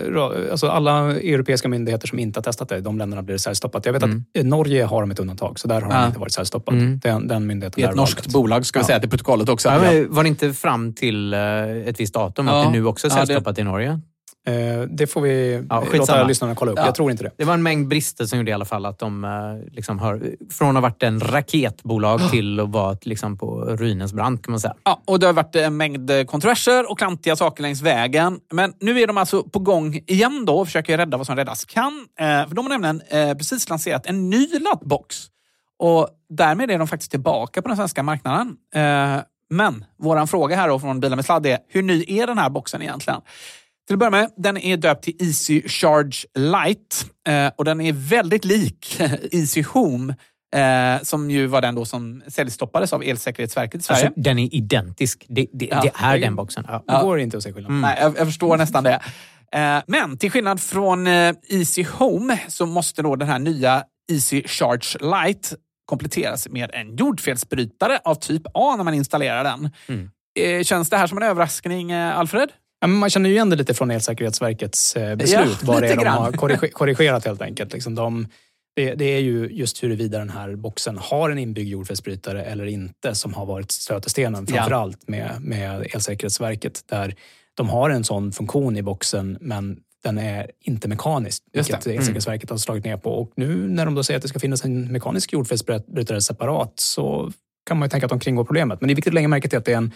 alltså alla europeiska myndigheter som inte har testat det, de länderna blir säljstoppat. Jag vet Mm. att Norge har de ett undantag, så där har Ja. de inte varit säljstoppad. Mm. Den, den myndigheten Det är där ett norskt bolag ska vi Ja. säga till protokollet också. Ja, men var det inte fram till ett visst datum Ja. att det nu också är Ja, det- säljstoppat i Norge? Eh, det får vi Ja, låta lyssnarna kolla upp. Ja. Jag tror inte det. Det var en mängd brister som gjorde i alla fall att de eh, liksom har, från att ha varit en raketbolag till att vara liksom på ruinens brant kan man säga. Ja, och det har varit en mängd eh, kontroverser och klantiga saker längs vägen. Men nu är de alltså på gång igen då och försöker rädda vad som räddas kan. För de har nämligen precis lanserat en ny laddbox. Och därmed är de faktiskt tillbaka på den svenska marknaden. Men våran fråga här då från Bilar med sladd är, hur ny är den här boxen egentligen? Till att börja med, den är döpt till Easy Charge Lite eh, och den är väldigt lik Easy Home eh, som ju var den då som säljstoppades av Elsäkerhetsverket i Sverige. Alltså, den är identisk. Det, det, Ja. det är den boxen. Ja. Det går inte att se skillnad. Nej, jag, jag förstår nästan det. Eh, men till skillnad från eh, Easy Home så måste då den här nya Easy Charge Lite kompletteras med en jordfelsbrytare av typ A när man installerar den. Mm. Känns det här som en överraskning, Alfred? Ja, men man känner ju igen det lite från Elsäkerhetsverkets eh, beslut, Ja, vad det är de har korrige- korrigerat helt enkelt. Liksom de, det, det är ju just huruvida den här boxen har en inbyggd jordfelsbrytare eller inte som har varit stötestenen Ja. framför allt med, med Elsäkerhetsverket. Där de har en sån funktion i boxen men den är inte mekanisk, vilket. Mm. Elsäkerhetsverket har slagit ner på. Och nu när de då säger att det ska finnas en mekanisk jordfelsbrytare separat så kan man ju tänka att de kringgår problemet. Men det är viktigt att lägga märke till att det är en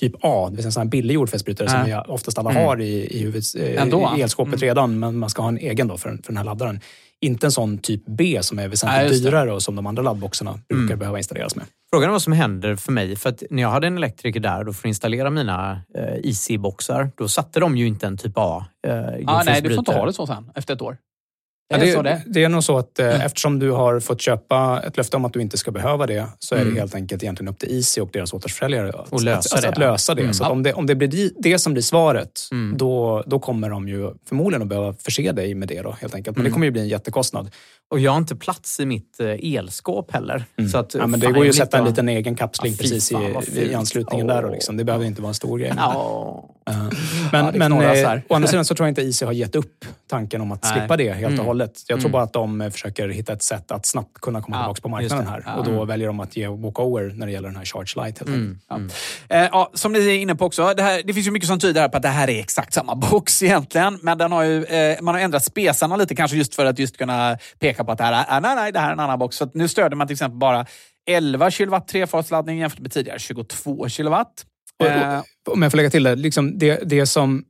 typ A, det vill säga en sån här billig jordfelsbrytare som Ja. vi oftast alla Mm. har i, i, huvuds, eh, i elskåpet Mm. redan, men man ska ha en egen då för, för den här laddaren. Inte en sån typ B som är väsentligt det. dyrare och som de andra laddboxarna brukar Mm. behöva installeras med. Frågan är vad som händer för mig. För att när jag hade en elektriker där och för att installera mina eh, Easy-boxar, då satte de ju inte en typ A eh, Ah, nej, du får inte jordfelsbrytare. ha det så sen, efter ett år. Ja, det, så det? det är nog så att eh, Mm. eftersom du har fått köpa ett löfte om att du inte ska behöva det så är Mm. det helt enkelt egentligen upp till Easy och deras återförsäljare att, Och lösa att, att, det. att lösa det. Mm. Så om det, om det blir det som blir svaret, Mm. då, då kommer de ju förmodligen att behöva förse dig med det. Då, helt enkelt. Men Mm. det kommer ju bli en jättekostnad. Och jag har inte plats i mitt eh, elskåp heller. Så att, Ja, men det fan, går ju att sätta en liten egen kapsling Ja, precis i, fan, vad i fult. anslutning där. Och liksom. Det behöver inte vara en stor grej. Ja. Ja, men det men knorras eh, å andra sidan så tror jag inte Easy har gett upp tanken om att Nej. slippa det helt och Mm. hållet. Jag tror Mm. bara att de eh, försöker hitta ett sätt att snabbt kunna komma Ja, tillbaka på marknaden här. Ja. Och då Mm. väljer de att ge walkover när det gäller den här Charge Lite. Helt Mm. Mm. Eh, ja, som ni är inne på också, det, här, det finns ju mycket som tyder på att det här är exakt samma box egentligen. Men den har ju, eh, man har ändrat spesarna lite kanske just för att just kunna peka på att det här är, nej, nej, det här är en annan box. Så nu stöder man till exempel bara 11 kilowatt trefatsladdning jämfört med tidigare 22 kilowatt. Eh, Om jag får lägga till det, liksom det, det som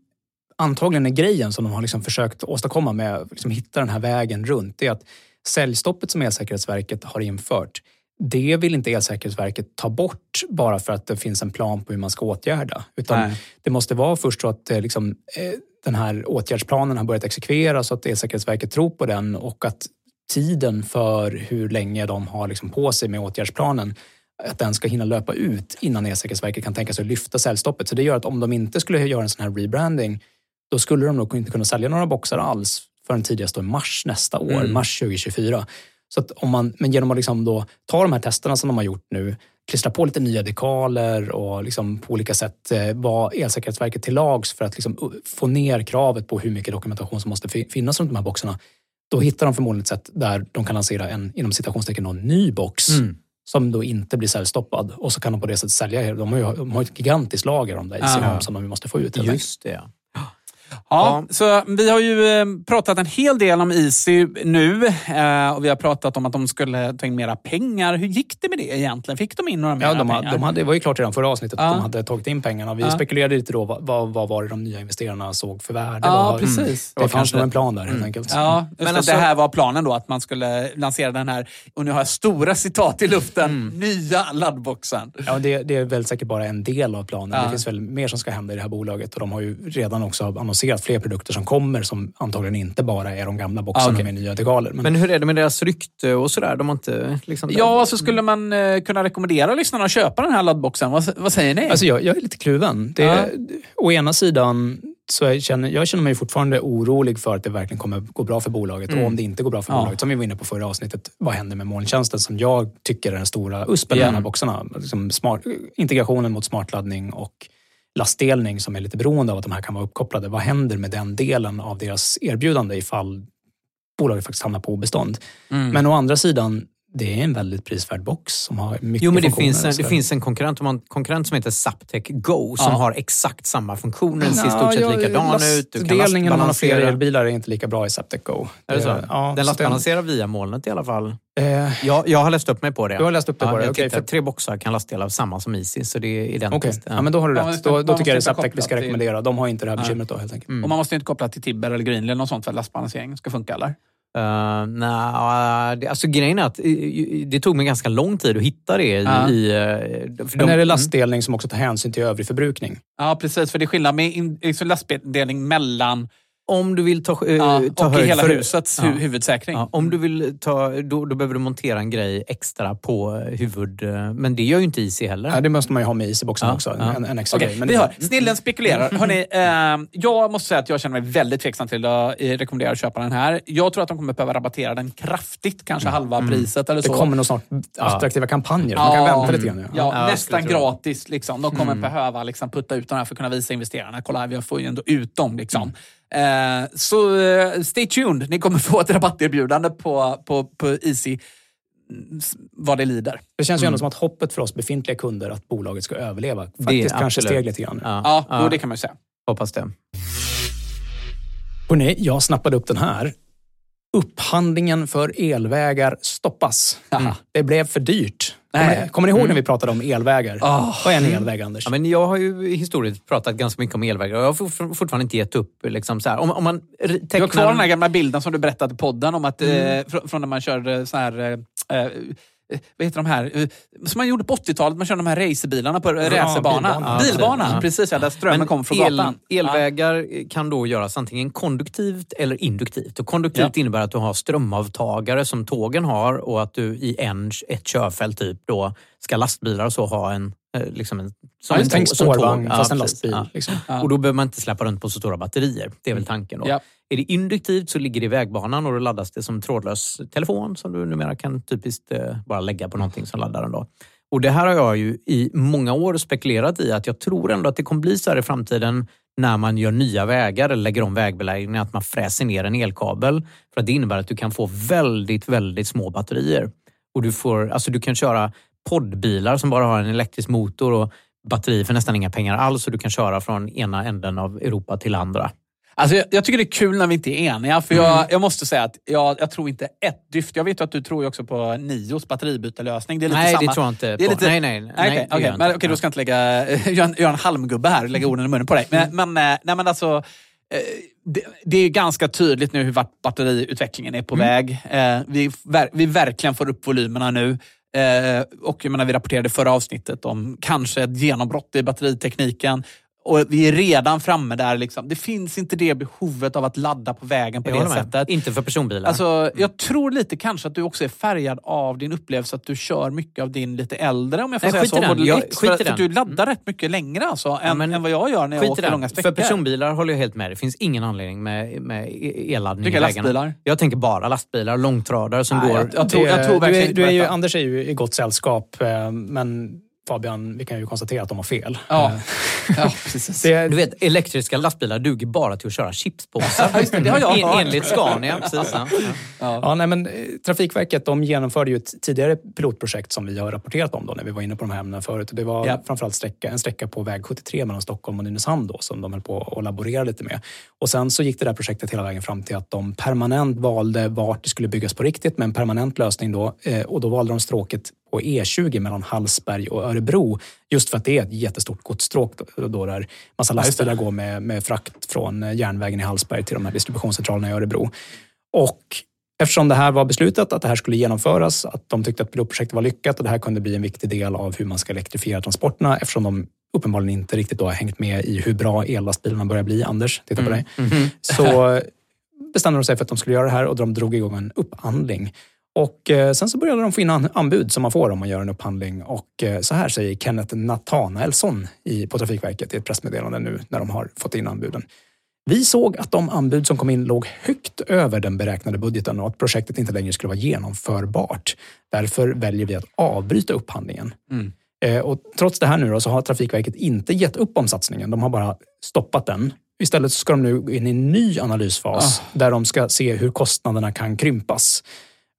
antagligen är grejen som de har liksom försökt åstadkomma med att liksom hitta den här vägen runt, det är att säljstoppet som Elsäkerhetsverket har infört, det vill inte Elsäkerhetsverket ta bort bara för att det finns en plan på hur man ska åtgärda. Utan Nej. det måste vara först så att eh, liksom, eh, den här åtgärdsplanen har börjat exekveras så att Elsäkerhetsverket tror på den och att tiden för hur länge de har liksom på sig med åtgärdsplanen att den ska hinna löpa ut innan Elsäkerhetsverket kan tänka sig att lyfta säljstoppet. Så det gör att om de inte skulle göra en sån här rebranding, då skulle de nog inte kunna sälja några boxar alls förrän tidigast i mars nästa år, Mm. mars 2024. Så om man, men genom att liksom då ta de här testerna som de har gjort nu, klistra på lite nya dekaler och liksom på olika sätt eh, vara Elsäkerhetsverket till lags för att liksom få ner kravet på hur mycket dokumentation som måste fi- finnas runt de här boxarna. Då hittar de förmodligen ett sätt där de kan lansera en, inom citationstecken, ny box Mm. Som då inte blir säljstoppad. Och så kan de på det sättet sälja. De har ju, de har ett gigantiskt lager om det i Ja. sin som de måste få ut. Just det. Ja, så vi har ju eh, pratat en hel del om Easy nu eh, och vi har pratat om att de skulle ta in mera pengar. Hur gick det med det egentligen? Fick de in några Ja, de, pengar? de hade, det var ju klart redan förra avsnittet Ja. att de hade tagit in pengarna. Vi Ja. spekulerade lite då, vad, vad, var det de nya investerarna såg för värde? Ja, Vad- precis. Det fanns nog en plan där helt enkelt. Ja, just Men det, alltså- det här var planen då, att man skulle lansera den här, och nu har jag stora citat i luften, Mm. nya laddboxen. Ja, det, det är väl säkert bara en del av planen. Ja. Det finns väl mer som ska hända i det här bolaget och de har ju redan också annonserat fler produkter som kommer som antagligen inte bara är de gamla boxarna Ah, okej. med nya degaler. Men, Men hur är det med deras rykte och sådär? De har inte liksom... Ja, så skulle man eh, kunna rekommendera lyssnarna att köpa den här laddboxen. Vad, vad säger ni? alltså jag, jag är lite kluven. Det, Ja. Å ena sidan så jag känner jag känner mig fortfarande orolig för att det verkligen kommer gå bra för bolaget. Mm. Och om det inte går bra för Ja. bolaget, som vi var inne på förra avsnittet, vad händer med molntjänsten som jag tycker är den stora USPen Ja. med de här boxarna? Liksom smart, integrationen mot smartladdning och lastdelning som är lite beroende av att de här kan vara uppkopplade. Vad händer med den delen av deras erbjudande ifall bolaget faktiskt hamnar på obestånd? Mm. Men å andra sidan, det är en väldigt prisvärd box som har mycket Jo, men det finns, en, det finns en konkurrent, en konkurrent som heter Zaptec Go som Ja. har exakt samma funktioner. Den ser i stort sett ja, likadan ut. Du kan ser lastbalansera. elbilar är inte lika bra i Zaptec Go. Är det så? Ja, den lastbalanserar via molnet i alla fall. Eh, Jag, jag har läst upp mig på det. Du har läst upp dig ja, på det, tittar, för- Tre boxar kan lastdela samma som Easy, så det är identiskt. ja, men då har du rätt. Då, då tycker jag det är Zaptec vi ska rekommendera. De har inte det här bekymret då helt enkelt. Mm. Och man måste inte koppla till Tibber eller Greenly eller något sånt för att lastbalanseringen ska funka, eller? Uh, nah, det, alltså grejen är att eh, det tog mig ganska lång tid att hitta det i... Ja. i eh, för Men de- är det lastdelning som också tar hänsyn till övrig förbrukning? Ja, precis. För det är skillnad med in, liksom lastdelning mellan Om du vill ta, eh, ja, ta och höjd hela för- husets Ja. hu- huvudsäkring. Ja, om du vill ta, då, då behöver du montera en grej extra på eh, huvud... eh, Men det gör ju inte Easy heller. Ja, det måste man ju ha med Easy-boxen Ja, också. ja. En, en extra Okej, grej. Men vi det- hör. Snillen spekulerar. Hörrni, eh, jag måste säga att jag känner mig väldigt tveksam till att eh, rekommendera att köpa den här. Jag tror att de kommer behöva rabattera den kraftigt, kanske halva priset eller det så. kommer nog snart attraktiva kampanjer. Man kan vänta lite grann. Ja, Ja. Ja, nästan gratis. Liksom. De kommer behöva liksom, putta ut den här för att kunna visa investerarna. Kolla här, vi får ju ändå ut dem. Liksom. Eh, så eh, stay tuned. Ni kommer få ett rabatterbjudande på, på, på Easy mm, vad det lider. Det känns ju ändå som att hoppet för oss befintliga kunder att bolaget ska överleva faktiskt Det kanske absolut. steg lite grann. Ja, Ja, ja, Jo, det kan man ju säga. hoppas det. Hörrni, jag snappade upp den här. Upphandlingen för elvägar stoppas. Jaha. Det blev för dyrt. Kommer Nej. ni, kommer ni ihåg när vi pratade om elvägar? Ah. Vad är en elväg, Anders? Ja, men jag har ju historiskt pratat ganska mycket om elvägar och jag har for- fortfarande inte gett upp. Liksom, så här. Om, om man ri- Du tecknar... har kvar den här gamla bilden som du berättade i podden om att, eh, fr- från när man körde så här... Eh, eh, vad heter de här? Eh, som man gjorde på 80-talet, man körde de här racerbilarna på racerbanan. bilbana. Bilbanan, Ja, precis. Ja, där strömmen Men kommer från el, gatan. Elvägar kan då göras antingen konduktivt eller induktivt. Och konduktivt innebär att du har strömavtagare som tågen har och att du i en, ett körfält typ då ska lastbilar och så ha en eh, Liksom en, som Ja, en tänk spårvagn, fast en lastbil. Liksom. Och då behöver man inte släppa runt på så stora batterier. Det är väl tanken. Då. Ja. Är det induktivt så ligger det i vägbanan och då laddas det som trådlös telefon som du numera kan typiskt eh, bara lägga på någonting som laddar den. Då. Och det här har jag ju i många år spekulerat i att jag tror ändå att det kommer bli så här i framtiden när man gör nya vägar eller lägger om vägbeläggning att man fräser ner en elkabel. För att det innebär att du kan få väldigt, väldigt små batterier. Och du, får, alltså du kan köra poddbilar som bara har en elektrisk motor och batteri för nästan inga pengar alls och du kan köra från ena änden av Europa till andra. Alltså, jag, jag tycker det är kul när vi inte är eniga. För jag, jag måste säga att jag, jag tror inte ett dyft. Jag vet att du tror också på Nios batteribytelösning. Det är lite Nej, samma. det tror jag inte Det är lite, Nej, nej, nej, okej, gör okej. jag Men, inte. okej, då ska jag inte lägga, göra en, en halmgubbe här och lägga orden i munnen på dig. Men, men, eh, nej, men alltså, eh, det, det är ganska tydligt nu hur vart batteriutvecklingen är på väg. Eh, vi, vi verkligen får upp volymerna nu. Eh, och jag menar, vi rapporterade i förra avsnittet om kanske ett genombrott i batteritekniken. Och vi är redan framme där. Liksom. Det finns inte det behovet av att ladda på vägen på Jag det med. sättet. Inte för personbilar. Alltså, jag tror lite kanske att du också är färgad av din upplevelse att du kör mycket av din lite äldre, om jag får Nej, säga skit så. Model Jag- X. skit För, för du laddar rätt mycket längre alltså, än, men än vad jag gör när jag åker långa sträckor. För personbilar håller jag helt med. Det finns ingen anledning med, med e- elladdning Vilka i vägarna. lastbilar? Jag tänker bara lastbilar, långtradare som Nej, går... jag- jag tror- jag tror du verkligen är, du är ju. Anders är ju i gott sällskap, eh, men Fabian, vi kan ju konstatera att de har fel. Ja. Eh, ja, precis. Det, Du vet, elektriska lastbilar duger bara till att köra chipspåsar. Ja, det, det har jag En, enligt Scania. Precis, ja. Ja, nej, men eh, Trafikverket de genomförde ju ett tidigare pilotprojekt som vi har rapporterat om då, när vi var inne på de här ämnena förut. Det var Ja. framförallt sträcka, en sträcka på väg 73 mellan Stockholm och Nynäshamn då, som de höll på att laborera lite med. Och sen så gick det där projektet hela vägen fram till att de permanent valde vart det skulle byggas på riktigt med en permanent lösning då. Eh, Och då valde de stråket på E20 mellan Hallsberg och Örebro. Just för att det är ett jättestort godsstråk då, där massa lastbilar går med, med frakt från eh, järnvägen i Hallsberg till de här distributionscentralerna i Örebro. Och eftersom det här var beslutat att det här skulle genomföras, att de tyckte att pilotprojektet var lyckat och det här kunde bli en viktig del av hur man ska elektrifiera transporterna eftersom de uppenbarligen inte riktigt då har hängt med i hur bra ellastbilarna börjar bli. Anders, titta på dig. Så bestämde de sig för att de skulle göra det här och de drog igång en upphandling. Och eh, sen så började de få in an- anbud som man får om man gör en upphandling. Och eh, så här säger Kenneth Nathanaelsson i, på Trafikverket i ett pressmeddelande nu när de har fått in anbuden. Vi såg att de anbud som kom in låg högt över den beräknade budgeten och att projektet inte längre skulle vara genomförbart. Därför väljer vi att avbryta upphandlingen. Mm. Eh, Och trots det här nu då, så har Trafikverket inte gett upp om satsningen. De har bara stoppat den. Istället ska de nu gå in i en ny analysfas där de ska se hur kostnaderna kan krympas.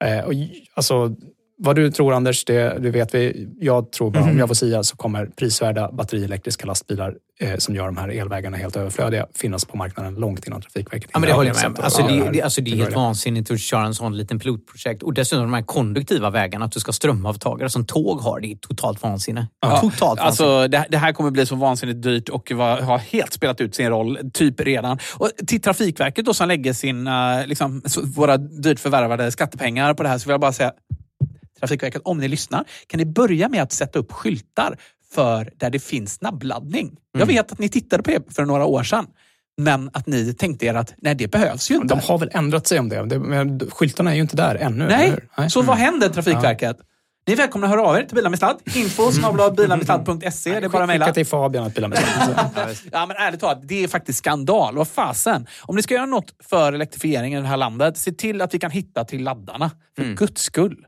Eh, och, alltså, vad du tror Anders, det, det vet vi. Jag tror bara, om jag får säga så kommer prisvärda batterielektriska lastbilar eh, som gör de här elvägarna helt överflödiga finnas på marknaden långt innan Trafikverket Ja, men det håller jag med om. Alltså, det det, alltså, det är till helt vansinnigt att köra en sån liten pilotprojekt. Och dessutom de här konduktiva vägarna, att du ska ha strömavtagare som tåg har. Det är totalt vansinne. Totalt vansinne. Alltså, det, det här kommer bli så vansinnigt dyrt och va- har helt spelat ut sin roll, typ redan. Och till Trafikverket då som lägger sina, liksom, våra dyrt förvärvade skattepengar på det här så vill jag bara säga Trafikverket, om ni lyssnar, kan ni börja med att sätta upp skyltar för där det finns snabbladdning. Jag vet att ni tittade på det för några år sedan. Men att ni tänkte er att nej, det behövs ju inte. De har väl ändrat sig om det. men skyltarna är ju inte där ännu. Nej, hur? så vad händer Trafikverket? Ni är välkomna att höra av er till Bilamistad. Info bilamistad.se. Det är bara att mejla. Skicka till Fabian att bilarna Ja, men ärligt talat, det är faktiskt skandal. Vad fasen? Om ni ska göra något för elektrifieringen i det här landet, se till att vi kan hitta till laddarna. För guds skull.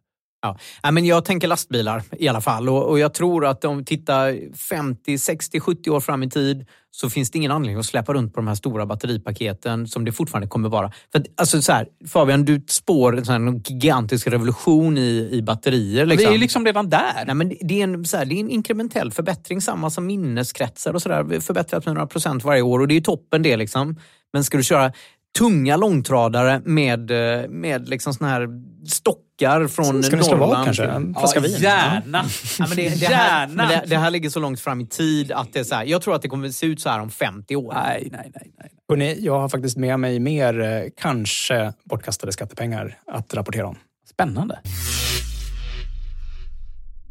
Ja. Men jag tänker lastbilar i alla fall och, och jag tror att om vi tittar 50, 60, 70 år fram i tid så finns det ingen anledning att släppa runt på de här stora batteripaketen som det fortfarande kommer vara. För att, alltså så här, Fabian, du spår en sån gigantisk revolution i, i batterier. Liksom. Vi är ju liksom redan där. Nej, men det, är en, så här, det är en inkrementell förbättring, samma som minneskretsar och sådär. Förbättrat med några procent varje år och det är toppen det. Liksom. Men ska du köra tunga långtradare med, eh, med liksom såna här stockar från Ska ni slå vad Norrland. kanske? En flaska vin? Gärna! Ja, men det, det, här, Gärna! men det, det här ligger så långt fram i tid att det är så här, jag tror att det kommer se ut så här om 50 år. Nej, nej, nej. nej. Hörrni, jag har faktiskt med mig mer eh, kanske bortkastade skattepengar att rapportera om. Spännande.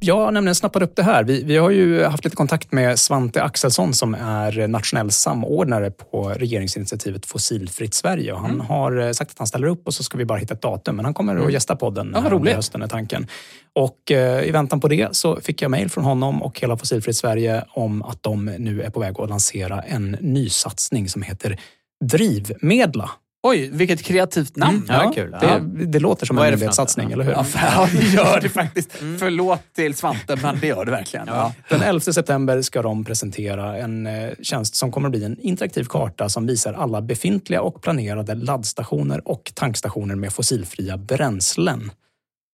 Jag har nämligen snappat upp det här. Vi, vi har ju haft lite kontakt med Svante Axelsson som är nationell samordnare på regeringsinitiativet Fossilfritt Sverige. Han Mm. har eh, sagt att han ställer upp och så ska vi bara hitta ett datum. Men han kommer att gästa podden Ja, här under roligt. hösten är tanken. Och eh, i väntan på det så fick jag mejl från honom och hela Fossilfritt Sverige om att de nu är på väg att lansera en ny satsning som heter Drivmedla. Oj, vilket kreativt namn. Mm, ja, kul. Ja. Det, det låter som Vad är en myndighetssatsning, eller hur? Ja, fan, det gör det faktiskt. Förlåt till Svante, men det gör det verkligen. Ja. Den 11 september ska de presentera en eh, tjänst som kommer att bli en interaktiv karta som visar alla befintliga och planerade laddstationer och tankstationer med fossilfria bränslen.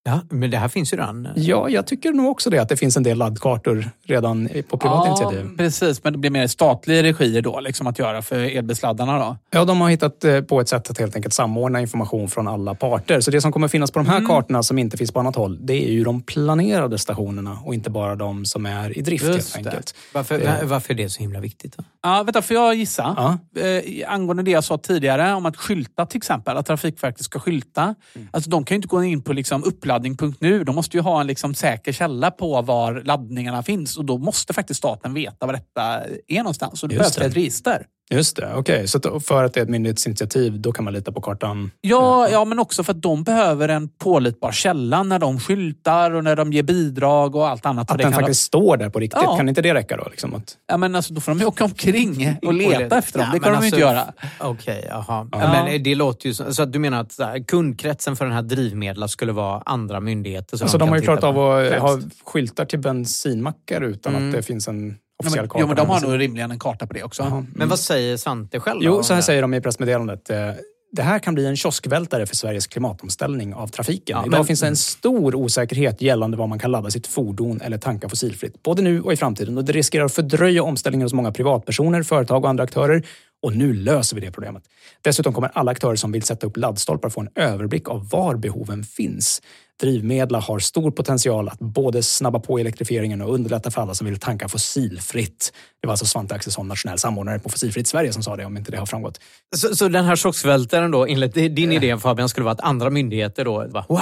Ja, men det här finns ju redan. Ja, jag tycker nog också det, att det finns en del laddkartor redan på privat initiativ. precis. Men det blir mer statlig regi då, liksom att göra för elbilsladdarna då? Ja, de har hittat eh, på ett sätt att helt enkelt samordna information från alla parter. Så det som kommer finnas på de här Mm. kartorna som inte finns på annat håll, det är ju de planerade stationerna och inte bara de som är i drift Just helt det. enkelt. Varför, Det- va- varför är det så himla viktigt? Då? Ja, vänta, får jag gissa? Ja. Eh, angående det jag sa tidigare om att skylta till exempel, att Trafikverket ska skylta. Alltså, de kan ju inte gå in på liksom uppladdning.nu. De måste ju ha en liksom säker källa på var laddningarna finns och då måste faktiskt staten veta var detta är någonstans. Och då behövs det. ett register. Just det, okej. Så att för att det är ett myndighetsinitiativ, då kan man lita på kartan? Ja, ja, men också för att de behöver en pålitbar källa när de skyltar och när de ger bidrag och allt annat. Att det den kan faktiskt står där på riktigt, Ja. kan inte det räcka då? Liksom att... Ja, men alltså, då får de ju åka omkring och leta efter dem. Ja, Det kan de ju inte alltså, göra. Okej, jaha. Ja. Men det låter ju så, så att du menar att så här, kundkretsen för den här drivmedlen skulle vara andra myndigheter? som Alltså, de kan har ju klarat av att främst? ha skyltar till bensinmackar utan Mm. att det finns en officiell men, karta. jo, men de har nog rimligen en karta på det också. Men vad säger Svante själv? Jo, så här säger de i pressmeddelandet. Eh, Det här kan bli en kioskvältare för Sveriges klimatomställning av trafiken. Ja, Idag men- finns det en stor osäkerhet gällande vad man kan ladda sitt fordon eller tanka fossilfritt. Både nu och i framtiden. Och det riskerar att fördröja omställningen hos många privatpersoner, företag och andra aktörer. Och nu löser vi det problemet. Dessutom kommer alla aktörer som vill sätta upp laddstolpar få en överblick av var behoven finns. Drivmedel har stor potential att både snabba på elektrifieringen och underlätta för alla som vill tanka fossilfritt. Det var alltså Svante Axelsson, nationell samordnare på Fossilfritt Sverige, som sa det, om inte det har framgått. Så, så den här kioskvältaren då, enligt din idé Fabian, skulle vara att andra myndigheter då, bara, wow!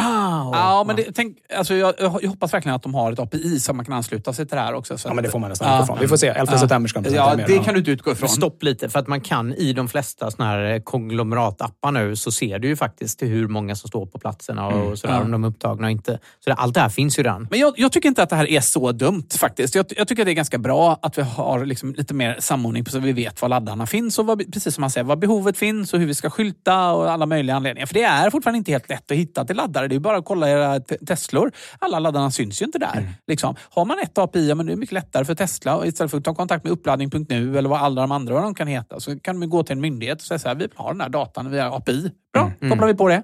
Ja, men det, tänk, alltså jag, jag hoppas verkligen att de har ett API så man kan ansluta sig till det här också. Så Ja, men det får man nästan Ja. utgå ifrån. Vi får se. 11 september ska de Ja, mer. det kan du inte utgå ifrån. Stopp lite, för att man kan i de flesta såna här konglomeratappar nu så ser du ju faktiskt hur många som står på platserna och Mm. sådär, Ja. om de är upptagna och inte. Så det, allt det här finns ju redan. Men jag, jag tycker inte att det här är så dumt faktiskt. Jag, jag tycker att det är ganska bra att vi har liksom lite mer samordning på så vi vet var laddarna finns och vad, precis som man säger, vad behovet finns och hur vi ska skylta och alla möjliga anledningar. För det är fortfarande inte helt lätt att hitta till laddare. Det är bara att kolla era te- Teslor. Alla laddarna syns ju inte där. Liksom. Har man ett API, ja, men det är mycket lättare för Tesla. Istället för att ta kontakt med uppladdning.nu eller vad alla de andra vad de kan heta så kan de gå till en myndighet och säga så här, vi vill ha den här datan via API. Bra, kopplar vi på det.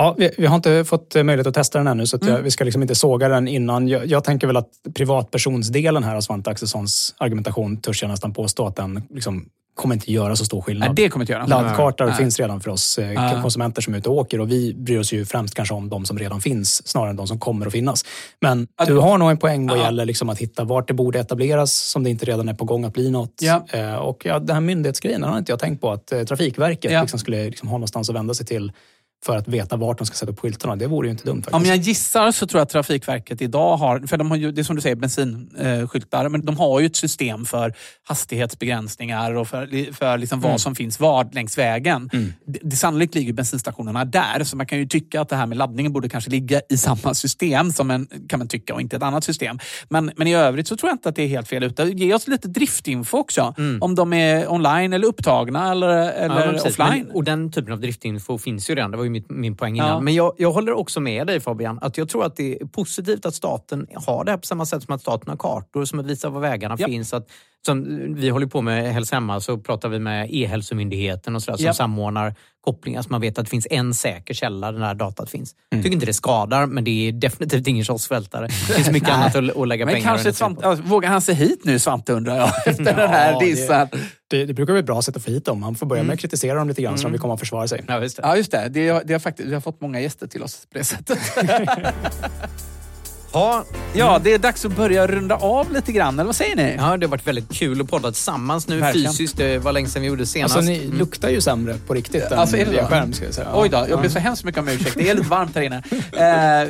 Ja, vi, vi har inte fått eh, möjlighet att testa den ännu, så att Mm. jag, vi ska liksom inte såga den innan. Jag, jag tänker väl att privatpersonsdelen här av Svante Axelssons argumentation törs jag nästan påstå att den liksom kommer inte göra så stor skillnad. Nej, det kommer inte göra. Laddkartor Nej. finns redan för oss eh, Ja. konsumenter som är ute och åker och vi bryr oss ju främst kanske om de som redan finns snarare än de som kommer att finnas. Men du har nog en poäng vad Ja. gäller liksom att hitta vart det borde etableras som det inte redan är på gång att bli något. Ja. Eh, och ja, den här myndighetsgrejen har inte jag tänkt på att Trafikverket Ja. liksom skulle liksom ha någonstans att vända sig till för att veta vart de ska sätta upp skyltarna. Det vore ju inte dumt faktiskt. Om jag gissar så tror jag att Trafikverket idag har, för de har ju, det är som du säger, bensinskyltar, men de har ju ett system för hastighetsbegränsningar och för, för liksom vad Mm. som finns var längs vägen. Det, det sannolikt ligger bensinstationerna där, så man kan ju tycka att det här med laddningen borde kanske ligga i samma system, som en, kan man tycka, och inte ett annat system. Men, men i övrigt så tror jag inte att det är helt fel ute. Ge oss lite driftinfo också, om de är online eller upptagna eller, eller Ja, offline. Men, och den typen av driftinfo finns ju redan. Det var ju mitt, min poäng innan. Ja. Men jag, jag håller också med dig Fabian. Att jag tror att det är positivt att staten har det här på samma sätt som att staten har kartor som visar var vägarna Japp. finns. Att, som, vi håller på med Hälsa Hemma så pratar vi med E-hälsomyndigheten och sådär, som Japp. samordnar kopplingar så man vet att det finns en säker källa där det här datat finns. Mm. Jag tycker inte det skadar, men det är definitivt ingen kioskvältare. Det finns mycket annat att, att lägga Men pengar kanske Svante, ja, vågar han sig hit nu Svante undrar jag, efter den här Ja, dissen? det, det, det brukar vara ett bra sätt att få hit dem. Man får börja med att kritisera dem lite grann så de vill komma och försvara sig. Ja, visst. Ja, just det. Det, har- det har faktiskt, vi har fått många gäster till oss på det sättet. Ja, ja, det är dags att börja runda av lite grann, eller vad säger ni? Ja, det har varit väldigt kul att podda tillsammans nu Verkligen. fysiskt. Det var länge sedan vi gjorde senast. Alltså, ni Mm. luktar ju sämre på riktigt än Alltså, är det via skärm. Ska jag säga. Oj då, jag Ja. ber så hemskt mycket om ursäkt. Det är lite varmt här inne.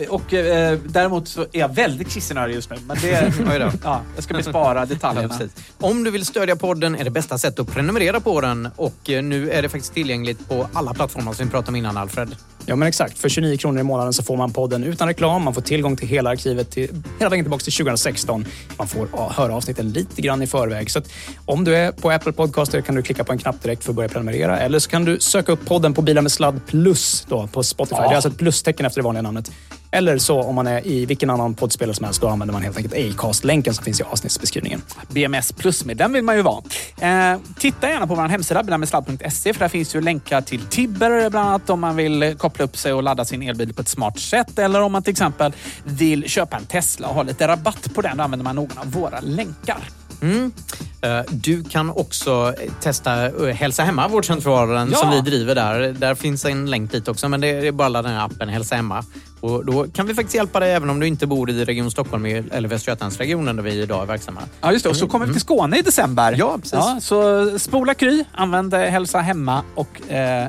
Eh, och, eh, däremot så är jag väldigt kissnödig just nu. Men det, Oj då. ja, jag ska bespara Ja, detaljerna. precis. Om du vill stödja podden är det bästa sättet att prenumerera på den och eh, nu är det faktiskt tillgängligt på alla plattformar som vi pratade om innan, Alfred. Ja, men exakt. För 29 kronor i månaden så får man podden utan reklam. Man får tillgång till hela arkivet till, hela vägen tillbaka till 2016. Man får ja, höra avsnitten lite grann i förväg. Så om du är på Apple Podcaster kan du klicka på en knapp direkt för att börja prenumerera. Eller så kan du söka upp podden på Bilar med sladd plus då, på Spotify. Det är alltså ett plustecken efter det vanliga namnet. Eller så om man är i vilken annan poddspelare som helst, då använder man helt enkelt Acast-länken som finns i avsnittsbeskrivningen. BMS plus med den vill man ju vara. Eh, titta gärna på vår hemsida, bilarmedsladd.se, för där finns ju länkar till Tibber bland annat om man vill koppla upp sig och ladda sin elbil på ett smart sätt. Eller om man till exempel vill köpa en Tesla och ha lite rabatt på den, då använder man någon av våra länkar. Mm. Eh, Du kan också testa eh, Hälsa Hemma, vårdcentralen Ja. som vi driver där. Där finns en länk dit också, men det är bara att ladda ner appen Hälsa Hemma. Och då kan vi faktiskt hjälpa dig även om du inte bor i Region Stockholm eller Västra Götalandsregionen där vi idag är verksamma. Ja, just det. Och så kommer vi till Skåne i december. Ja, precis. så spola Kry, använd Hälsa Hemma och eh,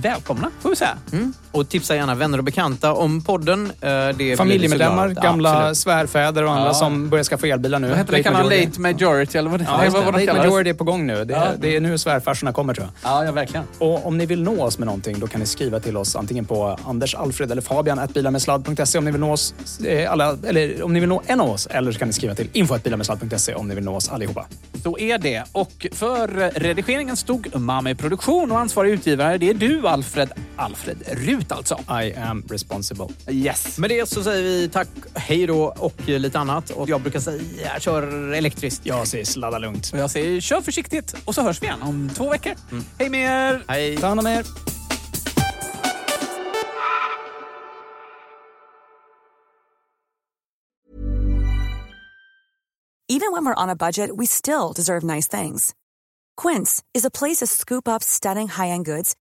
välkomna får vi säga. Mm. Och tipsa gärna vänner och bekanta om podden. Eh, Det Familjemedlemmar, gamla Absolut. svärfäder och andra Ja. som börjar skaffa elbilar nu. Vad heter det? Kan man late majority eller vad det, Ja, det. vad Late majority det? är på gång nu. Det, Ja. det är nu svärfarsorna kommer tror jag. Ja, ja, verkligen. Och om ni vill nå oss med någonting då kan ni skriva till oss antingen på Anders, Alfred eller Fabian bilarmedsladd.se om ni vill nå oss eh, alla, eller om ni vill nå en av oss. Eller så kan ni skriva till info.bilarmedsladd.se om ni vill nå oss allihopa. Så är det. Och för redigeringen stod Mami Produktion och ansvarig utgivare, det är du Alfred. Alfred Rut alltså. I am responsible. Yes. Med det så säger vi tack, hej då och lite annat. Och jag brukar säga kör elektriskt. Jag säger sladda lugnt. Och jag säger kör försiktigt och så hörs vi igen om två veckor. Hej med er! Hej. Ta hand om er. Even when we're on a budget, we still deserve nice things. Quince is a place to scoop up stunning high-end goods